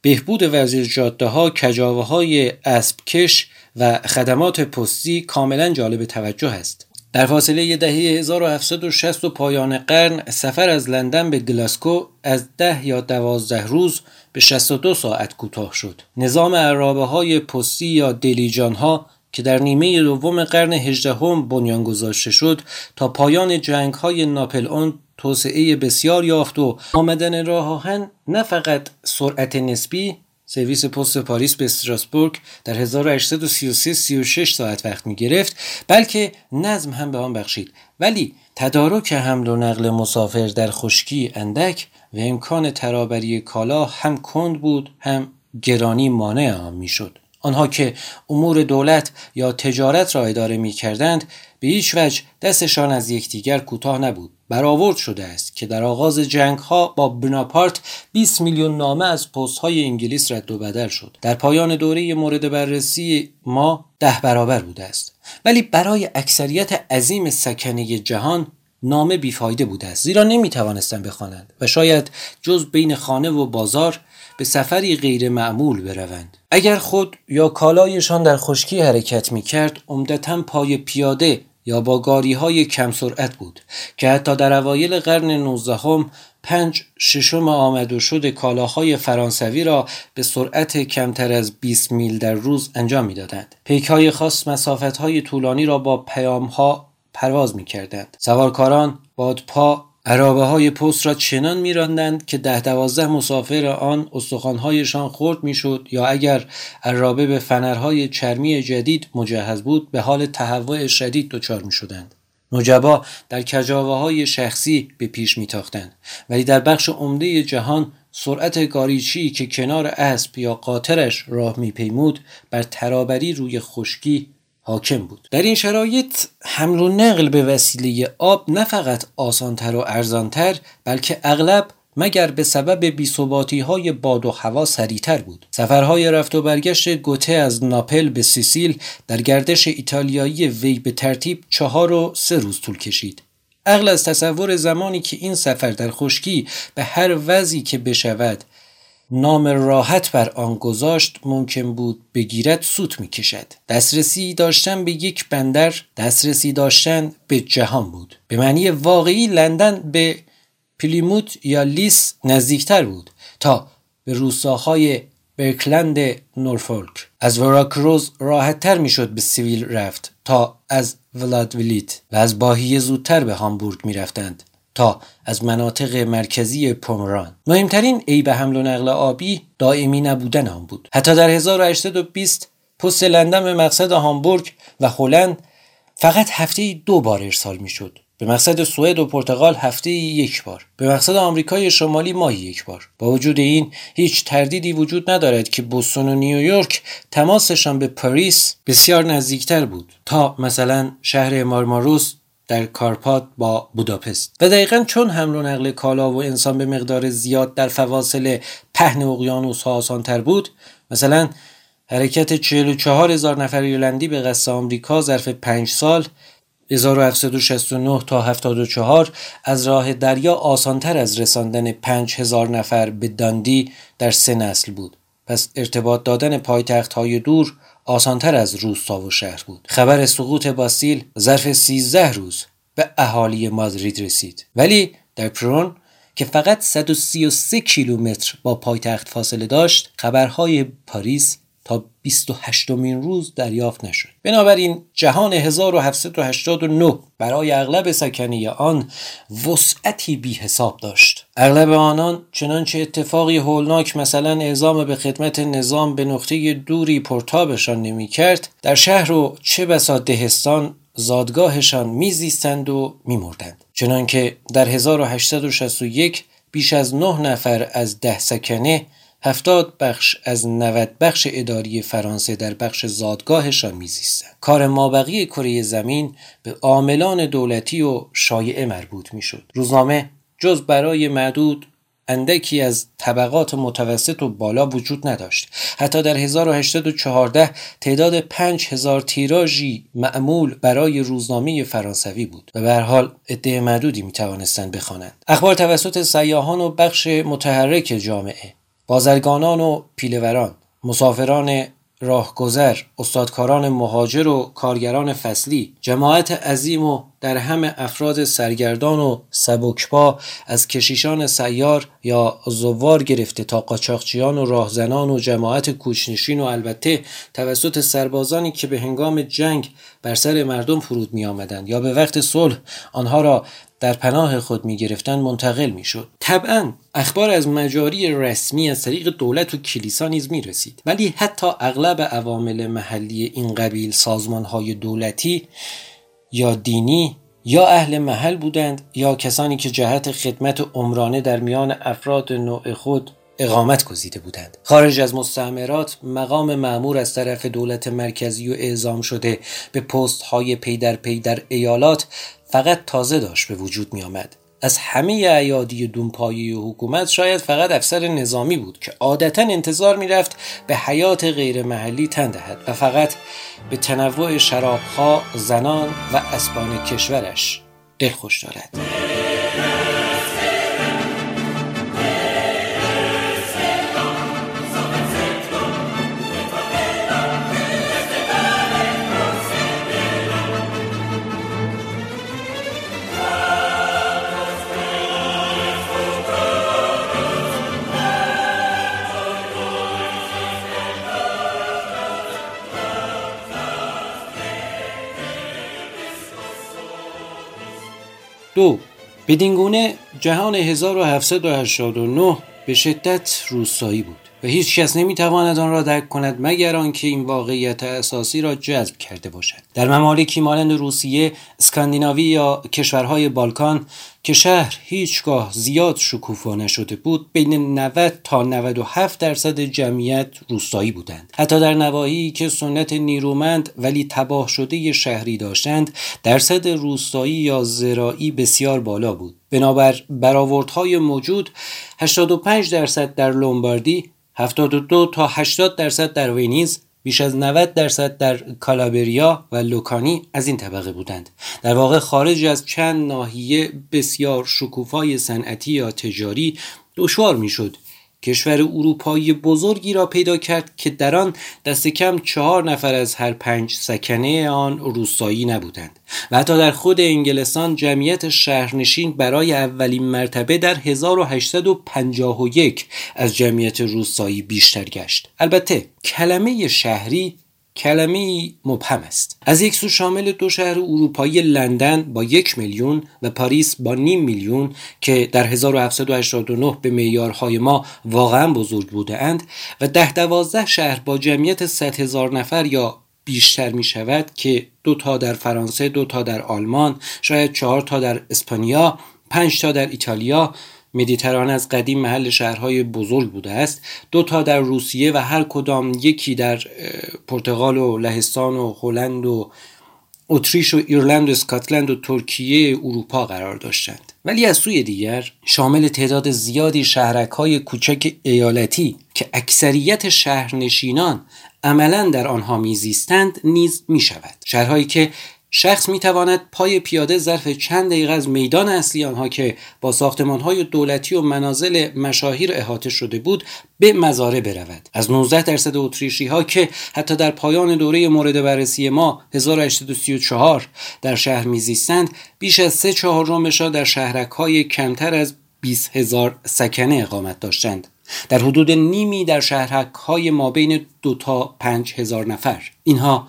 بهبود وزیر جاده ها کجاوه های اسب کش و خدمات پستی کاملا جالب توجه است. در فاصله دهه 1760 و پایان قرن سفر از لندن به گلاسکو از ده یا دوازده روز به 62 ساعت کوتاه شد. نظام عرابه های پستی یا دلیجان ها که در نیمه دوم قرن هجدهم بنیان گذاشته شد تا پایان جنگ های ناپل توسعه بسیار یافت و آمدن راه آهن نه فقط سرعت نسبی سرویس پست پاریس به استراسبورگ در 1833 36 ساعت وقت می گرفت بلکه نظم هم به آن بخشید. ولی تدارک حمل و نقل مسافر در خشکی اندک و امکان ترابری کالا هم کند بود هم گرانی مانع آن می‌شد. آنها که امور دولت یا تجارت را اداره می کردند به هیچ وجه دستشان از یکدیگر کوتاه نبود. برآورد شده است که در آغاز جنگ ها با بناپارت 20 میلیون نامه از پست های انگلیس رد و بدل شد. در پایان دوره مورد بررسی ما ده برابر بوده است. ولی برای اکثریت عظیم سکنه جهان نامه بیفایده بوده است. زیرا نمی توانستند بخوانند و شاید جز بین خانه و بازار به سفری غیر معمول بروند اگر خود یا کالایشان در خشکی حرکت می کرد عمدتا پای پیاده یا با گاری های کم سرعت بود که حتی در اوایل قرن نوزدهم پنج ششم آمد و شد کالاهای فرانسوی را به سرعت کمتر از 20 میل در روز انجام می‌دادند. پیک های خاص مسافت های طولانی را با پیام ها پرواز می کردند. سوارکاران بادپا عرابه های پست را چنان میراندند که ده دوازده مسافر آن استخوانهایشان خرد می‌شد یا اگر عرابه به فنرهای چرمی جدید مجهز بود به حال تهوع شدید دچار می‌شدند. نجبا در کجاوه های شخصی به پیش میتاختند ولی در بخش عمده جهان سرعت گاریچی که کنار اسب یا قاطرش راه میپیمود بر ترابری روی خشکی حاکم بود. در این شرایط حمل و نقل به وسیله آب نه فقط آسانتر و ارزانتر بلکه اغلب مگر به سبب بیثباتی های باد و هوا سریعتر بود. سفرهای رفت و برگشت گوته از ناپل به سیسیل در گردش ایتالیایی وی به ترتیب چهار و سه روز طول کشید. اغل از تصور زمانی که این سفر در خشکی به هر وضعی که بشود نام راحت بر آن گذاشت ممکن بود بگیرد سوت می کشد. دسترسی داشتن به یک بندر دسترسی داشتن به جهان بود. به معنی واقعی لندن به پلیموت یا لیس نزدیکتر بود تا به روستاهای برکلند نورفولک از وراکروز می شد به سیویل رفت تا از ولادولیت و از باهیه زودتر به هامبورگ می رفتند. تا از مناطق مرکزی پومران. مهمترین عیب حمل و نقل آبی دائمی نبودن آن بود. حتی در 1820 پست لندن به مقصد هامبورگ و هلند فقط هفته دو بار ارسال می‌شد. به مقصد سوئد و پرتغال هفته یک بار. به مقصد آمریکای شمالی ماهی یک بار. با وجود این هیچ تردیدی وجود ندارد که بوستون و نیویورک تماسشان به پاریس بسیار نزدیکتر بود. تا مثلا شهر مارماروس در کارپات با بوداپست. و دقیقا چون حمل و نقل کالا و انسان به مقدار زیاد در فواصل پهن اقیانوس ها آسانتر بود مثلا حرکت 44 هزار نفر ایرلندی به قصد آمریکا ظرف 5 سال 1769 تا 74 از راه دریا آسانتر از رساندن 5000 نفر به داندی در سه نسل بود. پس ارتباط دادن پایتخت های دور آسانتر از روستا و شهر بود. خبر سقوط باسیل ظرف 13 روز به اهالی مادرید رسید. ولی در پرون که فقط 133 کیلومتر با پایتخت فاصله داشت خبرهای پاریس تا 28 مین روز دریافت نشد. بنابراین جهان 1789 برای اغلب سکنی آن وسعتی بی حساب داشت. اغلب آنان چنانچه اتفاقی هولناک مثلا اعزام به خدمت نظام به نقطه دوری پرتابشان نمی کرد در شهر و چه بسا دهستان زادگاهشان میزیستند و میمردند. چنانکه در 1861 بیش از نه نفر از ده سکنه هفتاد بخش از 90 بخش اداری فرانسه در بخش زادگاهشان میزیستند. کار مابقی کره زمین به عاملان دولتی و شایعه مربوط می‌شد. روزنامه جز برای معدود اندکی از طبقات متوسط و بالا وجود نداشت. حتی در 1814 تعداد 5000 تیراژی معمول برای روزنامه فرانسوی بود و به حال عده معدودی می توانستند بخوانند. اخبار توسط سیاهان و بخش متحرک جامعه بازرگانان و پیلوران مسافران راهگذر استادکاران مهاجر و کارگران فصلی جماعت عظیم و در همه افراد سرگردان و سبکپا از کشیشان سیار یا زوار گرفته تا قاچاقچیان و راهزنان و جماعت کوچنشین و البته توسط سربازانی که به هنگام جنگ بر سر مردم فرود می آمدند یا به وقت صلح آنها را در پناه خود می گرفتن منتقل می شد. طبعا اخبار از مجاری رسمی از طریق دولت و کلیسا نیز می رسید ولی حتی اغلب عوامل محلی این قبیل سازمان های دولتی یا دینی یا اهل محل بودند یا کسانی که جهت خدمت عمرانه در میان افراد نوع خود اقامت گزیده بودند خارج از مستعمرات مقام معمور از طرف دولت مرکزی و اعزام شده به پست های پی در پی در ایالات فقط تازه داشت به وجود می آمد. از همه ایادی دونپایی حکومت شاید فقط افسر نظامی بود که عادتا انتظار می‌رفت به حیات غیر محلی تن دهد و فقط به تنوع شرابها، زنان و اسبان کشورش دلخوش دارد. دو. بدین جهان 1789 به شدت روستایی بود. و هیچ کس نمی‌تواند آن را درک کند مگر آنکه این واقعیت اساسی را جذب کرده باشد. در ممالکی مانند روسیه اسکاندیناوی یا کشورهای بالکان که شهر هیچگاه زیاد شکوفا نشده بود بین 90 تا 97 درصد جمعیت روستایی بودند. حتی در نواحی که سنت نیرومند ولی تباه شده شهری داشتند درصد روستایی یا زراعی بسیار بالا بود. بنابر برآوردهای موجود 85 درصد در لومباردی 72 تا 80 درصد در وینیز بیش از 90 درصد در کالابریا و لوکانی از این طبقه بودند. در واقع خارج از چند ناحیه بسیار شکوفای صنعتی یا تجاری دشوار می‌شد. کشور اروپایی بزرگی را پیدا کرد که در آن دست کم چهار نفر از هر پنج سکنه آن روستایی نبودند و حتی در خود انگلستان جمعیت شهرنشین برای اولین مرتبه در 1851 از جمعیت روستایی بیشتر گشت. البته کلمه شهری کلمه مبهم است. از یک سو شامل دو شهر اروپایی لندن با یک میلیون و پاریس با نیم میلیون که در 1789 به معیارهای ما واقعا بزرگ بوده اند و ده دوازده شهر با جمعیت 100 هزار نفر یا بیشتر می شود که دو تا در فرانسه دو تا در آلمان شاید چهار تا در اسپانیا پنج تا در ایتالیا مدیترانه از قدیم محل شهرهای بزرگ بوده است. دو تا در روسیه و هر کدام یکی در پرتغال و لهستان و هلند و اتریش و ایرلند و اسکاتلند و ترکیه اروپا قرار داشتند. ولی از سوی دیگر شامل تعداد زیادی شهرک های کوچک ایالتی که اکثریت شهرنشینان عملا در آنها میزیستند نیز می شود شهرهایی که شخص می تواند پای پیاده ظرف چند دقیقه از میدان اصلی آنها که با ساختمان های دولتی و منازل مشاهیر احاطه شده بود به مزاره برود. از 19 درصد اتریشی ها که حتی در پایان دوره مورد بررسی ما 1834 در شهر میزیستند بیش از سه چهارمشان در شهرک های کمتر از 20 هزار سکنه اقامت داشتند. در حدود نیمی در شهرک های ما بین دو تا پنج هزار نفر. اینها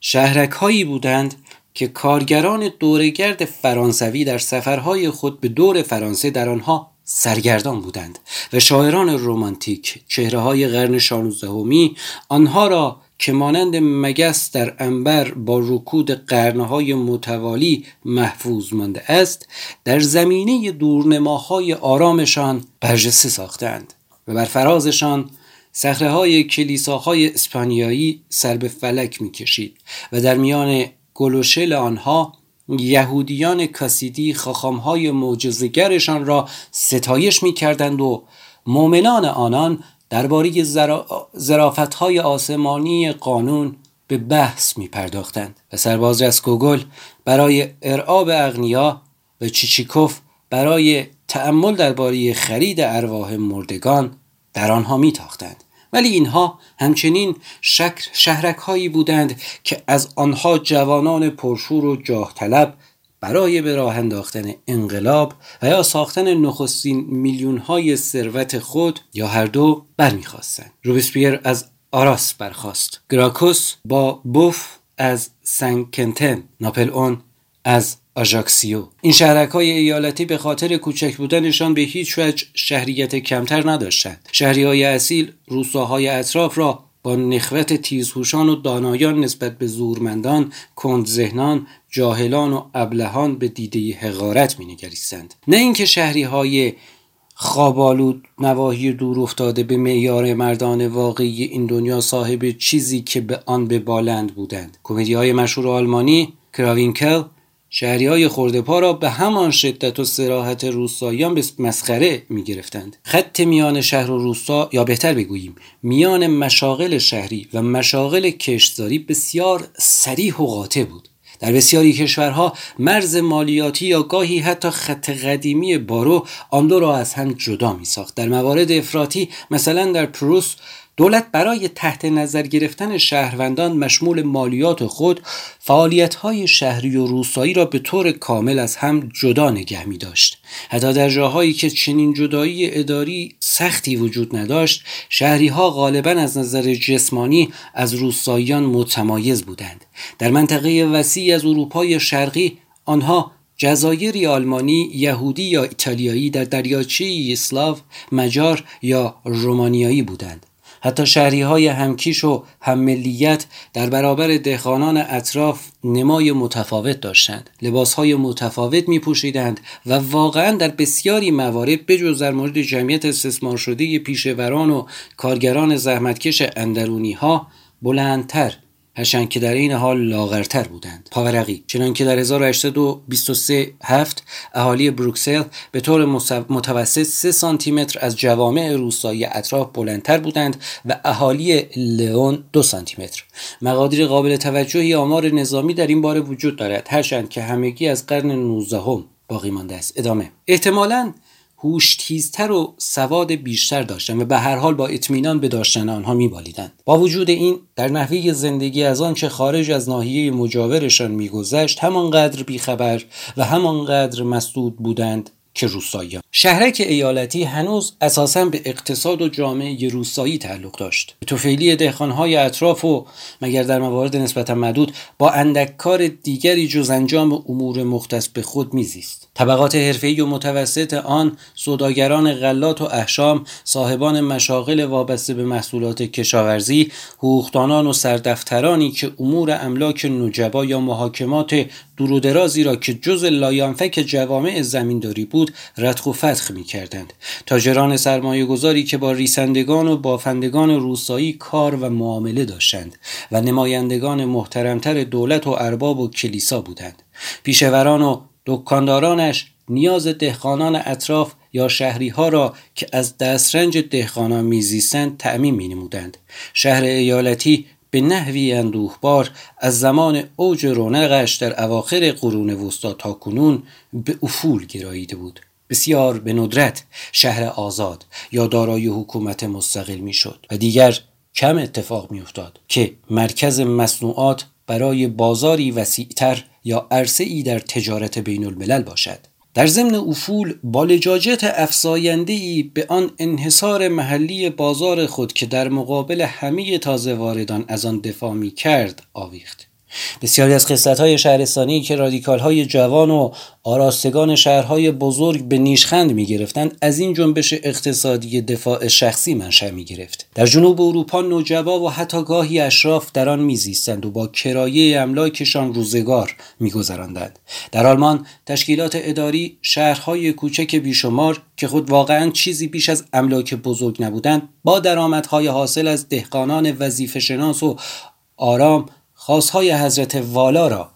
شهرک هایی بودند که کارگران دورگرد فرانسوی در سفرهای خود به دور فرانسه در آنها سرگردان بودند و شاعران رومانتیک چهره های قرن شانوزدهمی آنها را که مانند مگس در انبر با رکود قرنهای متوالی محفوظ مانده است در زمینه دورنماهای آرامشان برجسته ساختند و بر فرازشان سخره های کلیساهای اسپانیایی سر به فلک می کشید و در میان گلوشل آنها یهودیان کاسیدی خاخامهای معجزهگرشان را ستایش می کردند و مؤمنان آنان درباره زرافت های آسمانی قانون به بحث می پرداختند و سرباز رسکوگل برای ارعاب اغنیا و چیچیکوف برای تأمل درباره خرید ارواح مردگان در آنها میتاختند. ولی اینها همچنین شکر شهرک هایی بودند که از آنها جوانان پرشور و جاه طلب برای به راه انداختن انقلاب و یا ساختن نخستین میلیون های ثروت خود یا هر دو برمیخواستند. روبسپیر از آراس برخواست گراکوس با بوف از سنکنتن ناپل اون از آژاکسیو. این شهرک های ایالتی به خاطر کوچک بودنشان به هیچ وجه شهریت کمتر نداشتند. شهری های اصیل روستاهای اطراف را با نخوت تیزهوشان و دانایان نسبت به زورمندان، کندذهنان، جاهلان و ابلهان به دیده حقارت مینگریستند. نه اینکه شهری های خوابالود نواحی دور افتاده به معیار مردان واقعی این دنیا صاحب چیزی که به آن به بالند بودند. کمدی های مشهور آلمانی کراوینکل شهری های خورده پا را به همان شدت و سراحت روستاییان به مسخره می گرفتند. خط میان شهر و روستا یا بهتر بگوییم میان مشاغل شهری و مشاغل کشتزاری بسیار سریح و قاطع بود. در بسیاری کشورها مرز مالیاتی یا گاهی حتی خط قدیمی بارو آن دو را از هم جدا می ساخت. در موارد افراطی مثلا در پروس دولت برای تحت نظر گرفتن شهروندان مشمول مالیات خود های شهری و روستایی را به طور کامل از هم جدا نگه می داشت. حتی در جاهایی که چنین جدایی اداری سختی وجود نداشت شهری ها غالبا از نظر جسمانی از روستاییان متمایز بودند در منطقه وسیعی از اروپای شرقی آنها جزایری آلمانی، یهودی یا ایتالیایی در دریاچه اسلاو، مجار یا رومانیایی بودند. حتی شهری های همکیش و همملیت در برابر دهخانان اطراف نمای متفاوت داشتند. لباس های متفاوت می پوشیدند و واقعا در بسیاری موارد بجز در مورد جمعیت استثمار شده پیشوران و کارگران زحمتکش اندرونی ها بلندتر هرچند که در این حال لاغرتر بودند. پاورقی. چنان که در 1823 هفت اهالی بروکسل به طور متوسط 3 سانتی متر از جوامع روستایی اطراف بلندتر بودند و اهالی لئون 2 سانتی متر مقادیر قابل توجهی آمار نظامی در این باره وجود دارد. هرچند که همگی از قرن 19 باقی مانده است. ادامه. احتمالاً هوش تیزتر و سواد بیشتر داشتند و به هر حال با اطمینان به داشتن آنها میبالیدند. با وجود این در نحوه زندگی از آنچه خارج از ناحیه مجاورشان میگذشت همانقدر بیخبر و همانقدر مسدود بودند که روستاییان شهرک ایالتی هنوز اساسا به اقتصاد و جامعه روستایی تعلق داشت. توفیلی دهخانهای اطراف و مگر در موارد نسبتا محدود با اندک کار دیگری جز انجام امور مختص به خود میزیست. طبقات حرفه‌ای و متوسط آن سوداگران غلات و احشام صاحبان مشاغل وابسته به محصولات کشاورزی حقوقدانان و سردفترانی که امور املاک نجبا یا محاکمات دور و درازی را که جز لایانفک جوامع زمینداری بود ردخ و فتخ می کردند. تاجران سرمایه گذاری که با ریسندگان و بافندگان روسایی کار و معامله داشتند و نمایندگان محترمتر دولت و ارباب و کلیسا بودند. پیشوران و دکاندارانش نیاز دهقانان اطراف یا شهری ها را که از دسترنج دهقانان میزیستند تعمین می نمودند. شهر ایالتی به نحوی اندوهبار از زمان اوج رونقش در اواخر قرون وسطا تا کنون به افول گراییده بود بسیار به ندرت شهر آزاد یا دارای حکومت مستقل می‌شد و دیگر کم اتفاق میافتاد که مرکز مصنوعات برای بازاری وسیعتر یا عرصه ای در تجارت بین الملل باشد. در ضمن افول با لجاجت افزاینده ای به آن انحصار محلی بازار خود که در مقابل همه تازه واردان از آن دفاع می کرد آویخت. بسیاری از قصت های شهرستانی که رادیکال های جوان و آراستگان شهرهای بزرگ به نیشخند می گرفتند از این جنبش اقتصادی دفاع شخصی منشأ می گرفت در جنوب اروپا نوجبا و حتی گاهی اشراف در آن میزیستند و با کرایه املاکشان روزگار میگذراندند. در آلمان تشکیلات اداری شهرهای کوچک بیشمار که خود واقعا چیزی بیش از املاک بزرگ نبودند با درآمدهای حاصل از دهقانان وظیفه شناس و آرام خاصهای حضرت والا را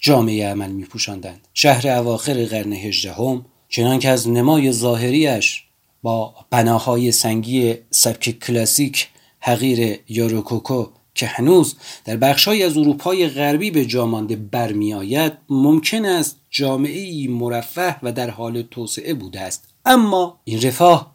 جامعه عمل می پوشندند. شهر اواخر قرن هجدهم چنان که از نمای ظاهریش با بناهای سنگی سبک کلاسیک حقیر یاروکوکو که هنوز در بخشهایی از اروپای غربی به جامانده برمی آید ممکن است جامعه مرفه و در حال توسعه بوده است اما این رفاه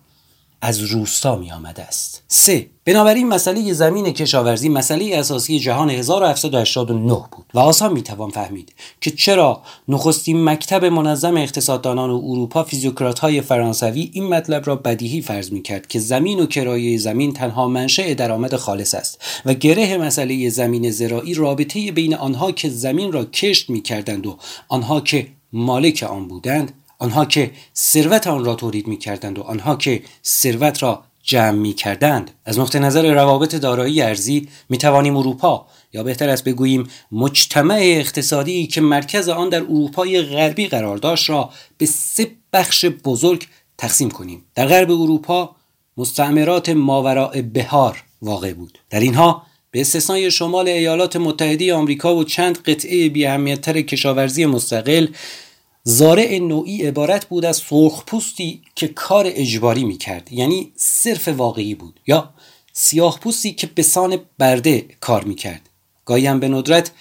از روستا می آمده است. 3. بنابراین مسئله زمین کشاورزی مسئله اساسی جهان 1789 بود و آسان می توان فهمید که چرا نخستین مکتب منظم اقتصاددانان اروپا فیزیوکرات های فرانسوی این مطلب را بدیهی فرض می کرد که زمین و کرایه زمین تنها منشأ درآمد خالص است و گره مسئله زمین زراعی رابطه بین آنها که زمین را کشت می کردند و آنها که مالک آن بودند آنها که ثروت آن را تولید می کردند و آنها که ثروت را جمع می کردند از نقطه نظر روابط دارایی ارزی می توانیم اروپا یا بهتر است بگوییم مجتمع اقتصادی که مرکز آن در اروپای غربی قرار داشت را به سه بخش بزرگ تقسیم کنیم. در غرب اروپا مستعمرات ماوراء بهار واقع بود. در اینها به استثنای شمال ایالات متحده آمریکا و چند قطعه بیاهمیتتر کشاورزی مستقل زارع نوعی عبارت بود از سرخپوستی که کار اجباری می‌کرد یعنی صرف واقعی بود یا سیاه پوستی که به سان برده کار می‌کرد. گاهی هم به ندرت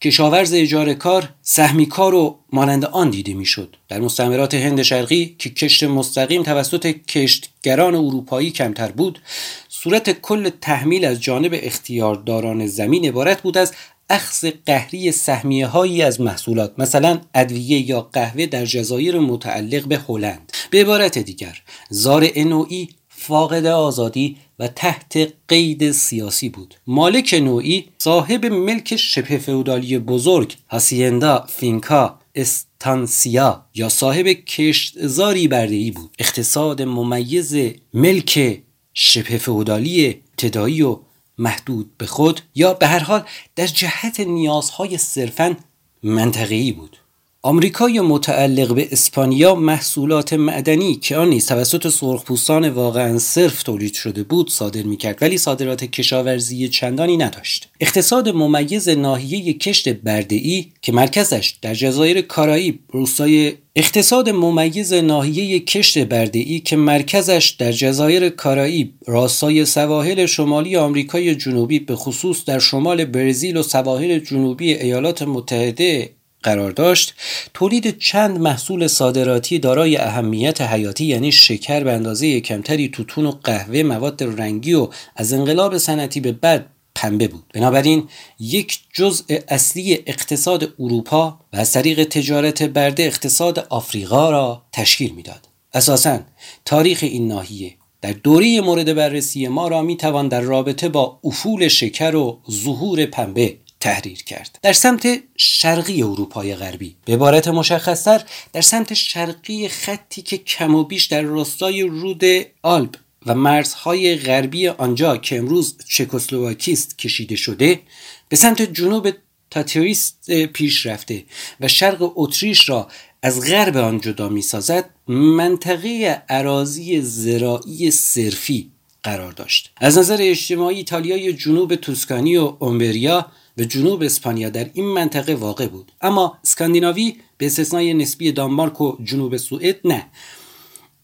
کشاورز اجاره کار سهمی کار و مانند آن دیده می‌شد. در مستعمرات هند شرقی که کشت مستقیم توسط کشتگران اروپایی کمتر بود صورت کل تحمیل از جانب اختیارداران زمین عبارت بود از اخذ قهری سهمیه هایی از محصولات مثلا ادویه یا قهوه در جزایر متعلق به هلند. به عبارت دیگر زارع نوعی فاقد آزادی و تحت قید سیاسی بود. مالک نوعی صاحب ملک شبه فئودالی بزرگ هاسیندا فینکا استانسیا یا صاحب کشتزاری بردهی بود. اقتصاد ممیز ملک شبه فئودالی ابتدایی و محدود به خود یا به هر حال در جهت نیازهای صرفا منطقه‌ای بود. آمریکای متعلق به اسپانیا محصولات معدنی که آن نیز توسط سرخپوستان واقعا صرف تولید شده بود صادر می‌کرد ولی صادرات کشاورزی چندانی نداشت. اقتصاد ممیز ناحیه کشت بردهای که مرکزش در جزایر کارائیب روستای اقتصاد ممیز ناحیه کشت بردهای که مرکزش در جزایر کارائیب راستای سواحل شمالی آمریکای جنوبی به خصوص در شمال برزیل و سواحل جنوبی ایالات متحده قرار داشت تولید چند محصول صادراتی دارای اهمیت حیاتی یعنی شکر به اندازه کمتری توتون و قهوه مواد رنگی و از انقلاب صنعتی به بعد پنبه بود. بنابراین یک جزء اصلی اقتصاد اروپا و از طریق تجارت برده اقتصاد آفریقا را تشکیل می‌داد. اساسا تاریخ این ناحیه در دوره مورد بررسی ما را می توان در رابطه با افول شکر و ظهور پنبه تحریر کرد. در سمت شرقی اروپای غربی. به عبارت مشخصتر در سمت شرقی خطی که کم و بیش در راستای رود آلب و مرزهای غربی آنجا که امروز چکسلواکیست کشیده شده به سمت جنوب تاتریست پیش رفته و شرق اتریش را از غرب آن جدا می سازد منطقه عراضی زراعی صرفی قرار داشت. از نظر اجتماعی ایتالیای جنوب توسکانی و اومبریا و جنوب اسپانیا در این منطقه واقع بود. اما اسکاندیناوی به استثنای نسبی دانمارک و جنوب سوئد نه.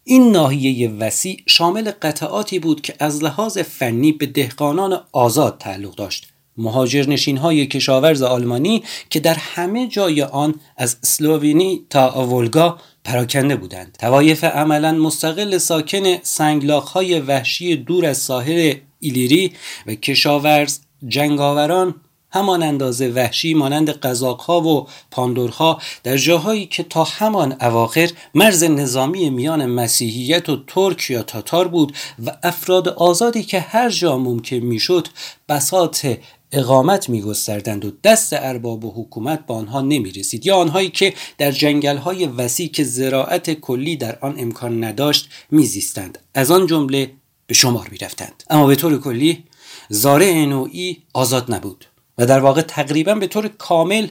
این ناحیه وسیع شامل قطعاتی بود که از لحاظ فنی به دهقانان آزاد تعلق داشت. مهاجرنشین های کشاورز آلمانی که در همه جای آن از سلوونی تا آولگا پراکنده بودند. توایف عملا مستقل ساکن سنگلاخ های وحشی دور از ساحل ایلیری و کشاورز جنگاوران همان اندازه وحشی مانند قزاقها و پاندورها در جاهایی که تا همان اواخر مرز نظامی میان مسیحیت و ترک یا تاتار بود و افراد آزادی که هر جا ممکن می‌شد بساط اقامت میگستردند و دست ارباب و حکومت به آنها نمی رسید یا آنهایی که در جنگل های وسیع که زراعت کلی در آن امکان نداشت میزیستند. از آن جمله به شمار می رفتند. اما به طور کلی زارع نوعی آزاد نبود. و در واقع تقریبا به طور کامل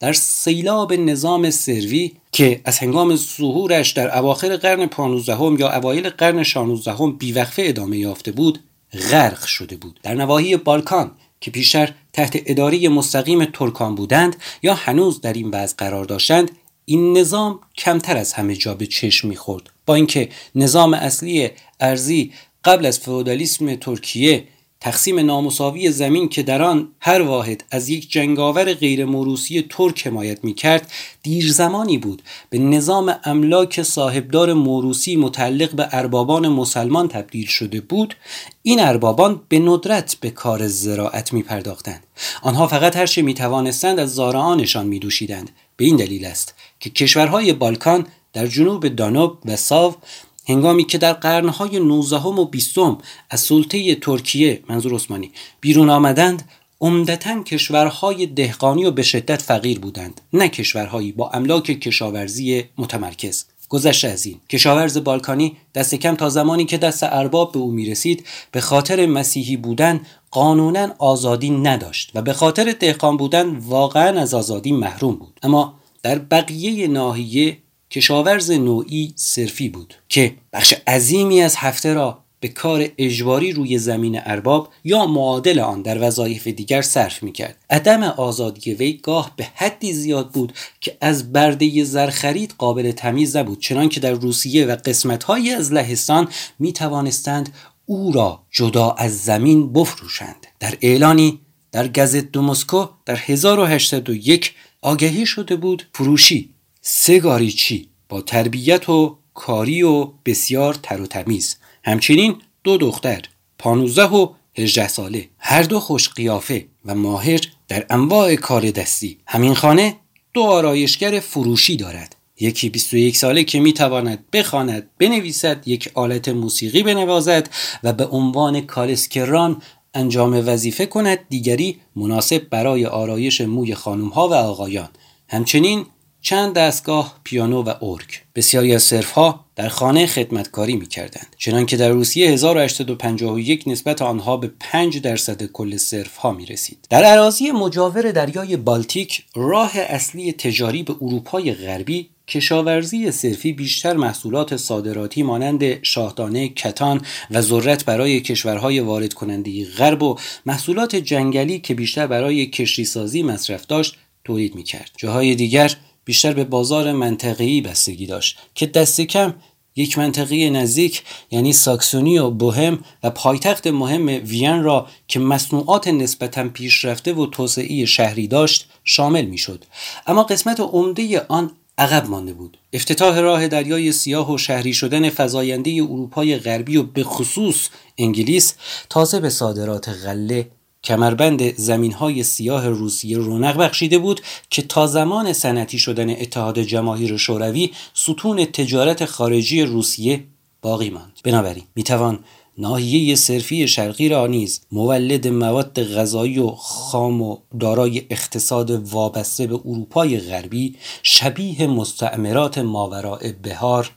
در سیلاب نظام سروی که از هنگام ظهورش در اواخر قرن 15 یا اوایل قرن 16 بیوقفه ادامه یافته بود غرق شده بود. در نواحی بالکان که پیشتر تحت اداره مستقیم ترکان بودند یا هنوز در این وضع قرار داشتند این نظام کمتر از همه جا به چشم می‌خورد. با اینکه نظام اصلی ارزی قبل از فئودالیسم ترکیه تقسیم نامساوی زمین که در آن هر واحد از یک جنگاور غیر موروسی ترک حمایت می کرد دیر زمانی بود به نظام املاک صاحبدار موروسی متعلق به اربابان مسلمان تبدیل شده بود. این اربابان به ندرت به کار زراعت می پرداختند آنها فقط هر چه می توانستند از زارعانشان می دوشیدند به این دلیل است که کشورهای بالکان در جنوب دانوب و ساو هنگامی که در قرنهای 19 و 20 از سلطه ترکیه منظور عثمانی بیرون آمدند عمدتا کشورهای دهقانی و به شدت فقیر بودند نه کشورهایی با املاک کشاورزی متمرکز. گذشته از این کشاورز بالکانی دست کم تا زمانی که دست ارباب به او می رسید به خاطر مسیحی بودن قانونا آزادی نداشت و به خاطر دهقان بودن واقعا از آزادی محروم بود. اما در بقیه ناحیه کشاورز نوعی صرفی بود که بخش عظیمی از هفته را به کار اجباری روی زمین ارباب یا معادل آن در وظایف دیگر صرف می کرد. عدم آزادی وی گاه به حدی زیاد بود که از برده زرخرید قابل تمیز نبود چنانکه در روسیه و قسمتهایی از لهستان می توانستند او را جدا از زمین بفروشند در اعلانی در گزت دو مسکو در 1801 آگهی شده بود فروشی سه چی؟ با تربیت و کاری و بسیار تر و تمیز. همچنین دو دختر پانوزه و هجده ساله. هر دو خوش قیافه و ماهر در انواع کار دستی. همین خانه دو آرایشگر فروشی دارد. یکی 21 ساله که می‌تواند بخواند بنویسد یک آلت موسیقی بنوازد و به عنوان کالسکران انجام وظیفه کند دیگری مناسب برای آرایش موی خانم ها و آقایان. همچنین چند دستگاه پیانو و ارگ. بسیاری از ها در خانه خدمتکاری می کردند چنانکه در روسیه 1851 نسبت آنها به 5 درصد کل ها می رسید در عراضی مجاور دریای بالتیک راه اصلی تجاری به اروپای غربی کشاورزی صرفی بیشتر محصولات صادراتی مانند شاهدانه، کتان و ذرت برای کشورهای وارد کننده غرب و محصولات جنگلی که بیشتر برای کشتیسازی مصرف داشت تولید می کرد. جاهای دیگر بیشتر به بازار منطقه‌ای بستگی داشت که دست کم یک منطقه نزدیک یعنی ساکسونی و بوهم و پایتخت مهم وین را که مصنوعات نسبتا پیشرفته و توسعه شهری داشت شامل می‌شد. اما قسمت عمده آن عقب مانده بود. افتتاح راه دریای سیاه و شهری شدن فزاینده اروپای غربی و به خصوص انگلیس تازه به صادرات غله کمربند زمین های سیاه روسیه رونق بخشیده بود که تا زمان سنتی شدن اتحاد جماهیر شوروی ستون تجارت خارجی روسیه باقی ماند. بنابراین می‌توان ناحیه صرفی شرقی را نیز مولد مواد غذایی و خام و دارای اقتصاد وابسته به اروپای غربی شبیه مستعمرات ماوراء بهار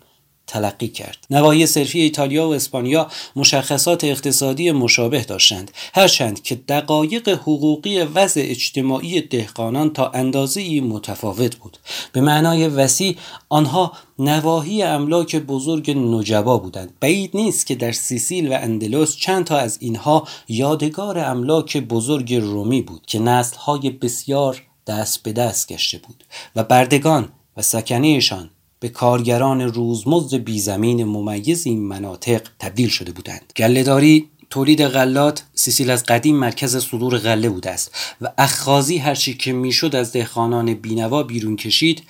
تلقی کرد. نواحی صرفی ایتالیا و اسپانیا مشخصات اقتصادی مشابه داشتند هرچند که دقایق حقوقی وضع اجتماعی دهقانان تا اندازه متفاوت بود. به معنای وسیع آنها نواحی املاک بزرگ نجبا بودند. بعید نیست که در سیسیل و اندلس چند تا از اینها یادگار املاک بزرگ رومی بود که نسلهای بسیار دست به دست گشته بود و بردگان و سکنهشان به کارگران روزمزد بیزمین ممیز این مناطق تبدیل شده بودند. گلهداری تولید غلات سیسیل از قدیم مرکز صدور غله بوده است و اخخازی هرچی که می‌شد از دهخانان بینوا بیرون کشید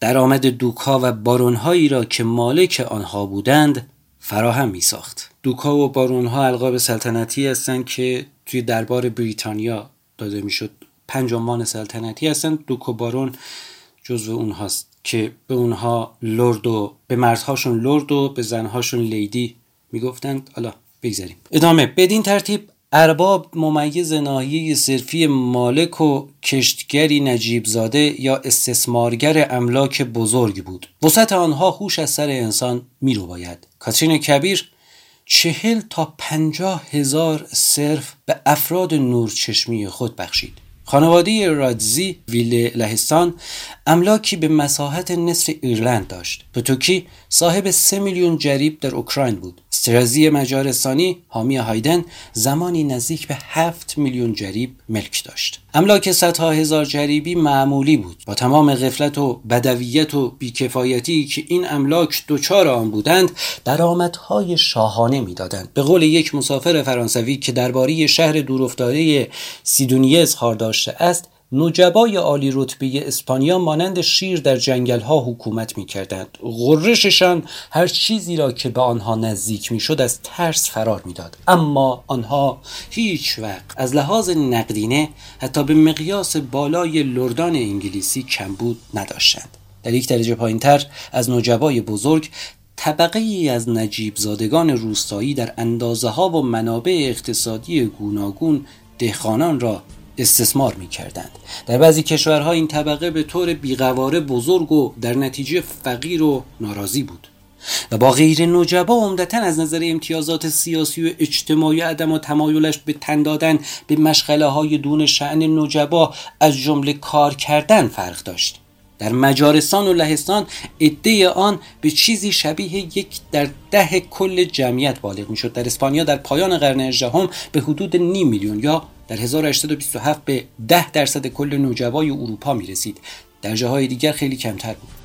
درآمد دوکها و بارونهایی را که مالک آنها بودند فراهم می ساخت دوکها و بارونها القاب سلطنتی هستند که توی دربار بریتانیا داده می‌شد. پنج عنوان سلطنتی هستند. دوک و بارون جزو اونهاست که به اونها لرد و به مردهاشون لرد و به زنهاشون لیدی می‌گفتند. حالا بگذاریم. ادامه. بدین ترتیب ارباب ممیز ناحیه صرفی مالک و کشتگری نجیب زاده یا استثمارگر املاک بزرگ بود. وسط آنها هوش از سر انسان می رو باید کاترین کبیر چهل تا پنجاه هزار صرف به افراد نورچشمی خود بخشید. خانواده رادزی ویل لهستان املاکی به مساحت نصف ایرلند داشت. پتوکی صاحب سه میلیون جریب در اوکراین بود. استرازی مجارستانی حامی هایدن زمانی نزدیک به هفت میلیون جریب ملک داشت. املاک صدها هزار جریبی معمولی بود. با تمام غفلت و بدویت و بیکفایتی که این املاک دچار آن بودند درآمدهای شاهانه می‌دادند. به قول یک مسافر فرانسوی که درباره شهر دورافتاده سیدونیه اظهار داشته است نجبای عالی رتبه اسپانیا مانند شیر در جنگل ها حکومت می کردند. غرششان هر چیزی را که به آنها نزدیک می شد از ترس فرار داد. اما آنها هیچ وقت از لحاظ نقدینه حتی به مقیاس بالای لردان انگلیسی کمبود نداشتند. در یک درجه پایین تر از نجبای بزرگ طبقه ای از نجیب زادگان روستایی در اندازه ها و منابع اقتصادی گوناگون دهخانان را استثمار می کردند. در بعضی کشورها این طبقه به طور بیقواره بزرگ و در نتیجه فقیر و ناراضی بود و با غیر نجبا عمدتا از نظر امتیازات سیاسی و اجتماعی عدم و تمایلش به تن دادن به مشغله های دون شعن نجبا از جمله کار کردن فرق داشت در مجارستان و لهستان عده آن به چیزی شبیه یک در ده کل جمعیت بالغ می‌شد. در اسپانیا در پایان قرن هجدهم به حدود نیم میلیون یا در 1827 به 10 درصد کل نوجوای اروپا می رسید در جاهای دیگر خیلی کمتر بود.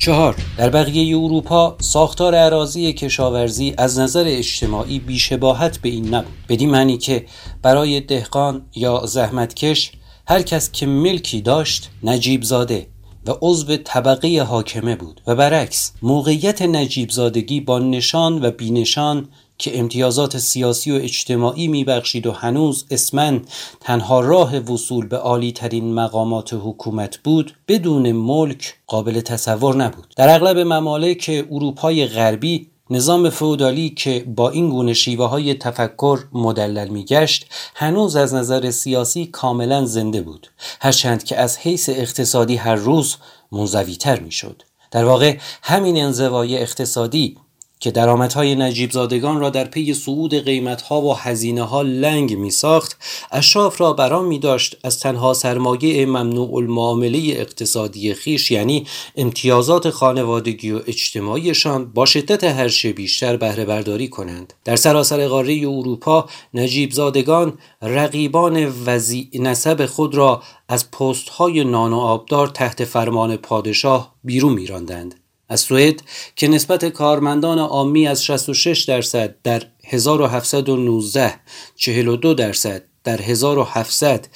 چهار در بقیه اروپا ساختار عراضی کشاورزی از نظر اجتماعی بیشباهت به این نبود. بدین معنی که برای دهقان یا زحمتکش هر کس که ملکی داشت نجیب زاده و عضو طبقه حاکمه بود. و برعکس موقعیت نجیب زادگی با نشان و بینشان که امتیازات سیاسی و اجتماعی میبخشید و هنوز اسمن تنها راه وصول به عالی ترین مقامات حکومت بود بدون ملک قابل تصور نبود. در اغلب ممالک اروپای غربی نظام فودالی که با این گونه شیوه های تفکر مدلل میگشت هنوز از نظر سیاسی کاملا زنده بود هرچند که از حیث اقتصادی هر روز منزویتر می‌شد. در واقع همین انزوای اقتصادی که درآمدهای نجیب زادگان را در پی صعود قیمتها و هزینه ها لنگ می ساخت اشراف را برام می داشت از تنها سرمایه ممنوع المعامله اقتصادی خیش یعنی امتیازات خانوادگی و اجتماعیشان با شدت هرچه بیشتر بهره برداری کنند. در سراسر قاره اروپا نجیب زادگان رقیبان وزی نسب خود را از پست های نان و آبدار تحت فرمان پادشاه بیرون میراندند. از سوئد که نسبت کارمندان عامی از 66 درصد در 1719 42 درصد در 1700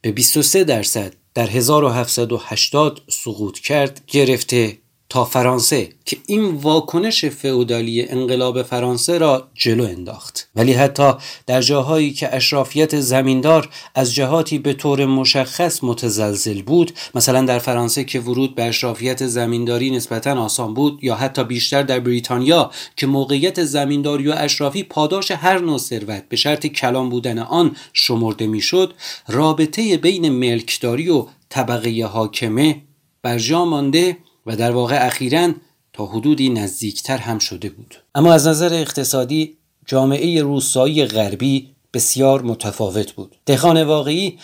به 23 درصد در 1780 سقوط کرد گرفته. تا فرانسه که این واکنش فئودالی انقلاب فرانسه را جلو انداخت. ولی حتی در جاهایی که اشرافیت زمیندار از جهاتی به طور مشخص متزلزل بود مثلا در فرانسه که ورود به اشرافیت زمینداری نسبتا آسان بود یا حتی بیشتر در بریتانیا که موقعیت زمینداری و اشرافی پاداش هر نوع ثروت به شرط کلام بودن آن شمرده می‌شد رابطه بین ملکداری و طبقه حاکمه بر جا مانده و در واقع اخیرا تا حدودی نزدیکتر هم شده بود. اما از نظر اقتصادی جامعه روستایی غربی بسیار متفاوت بود. دهخان واقعی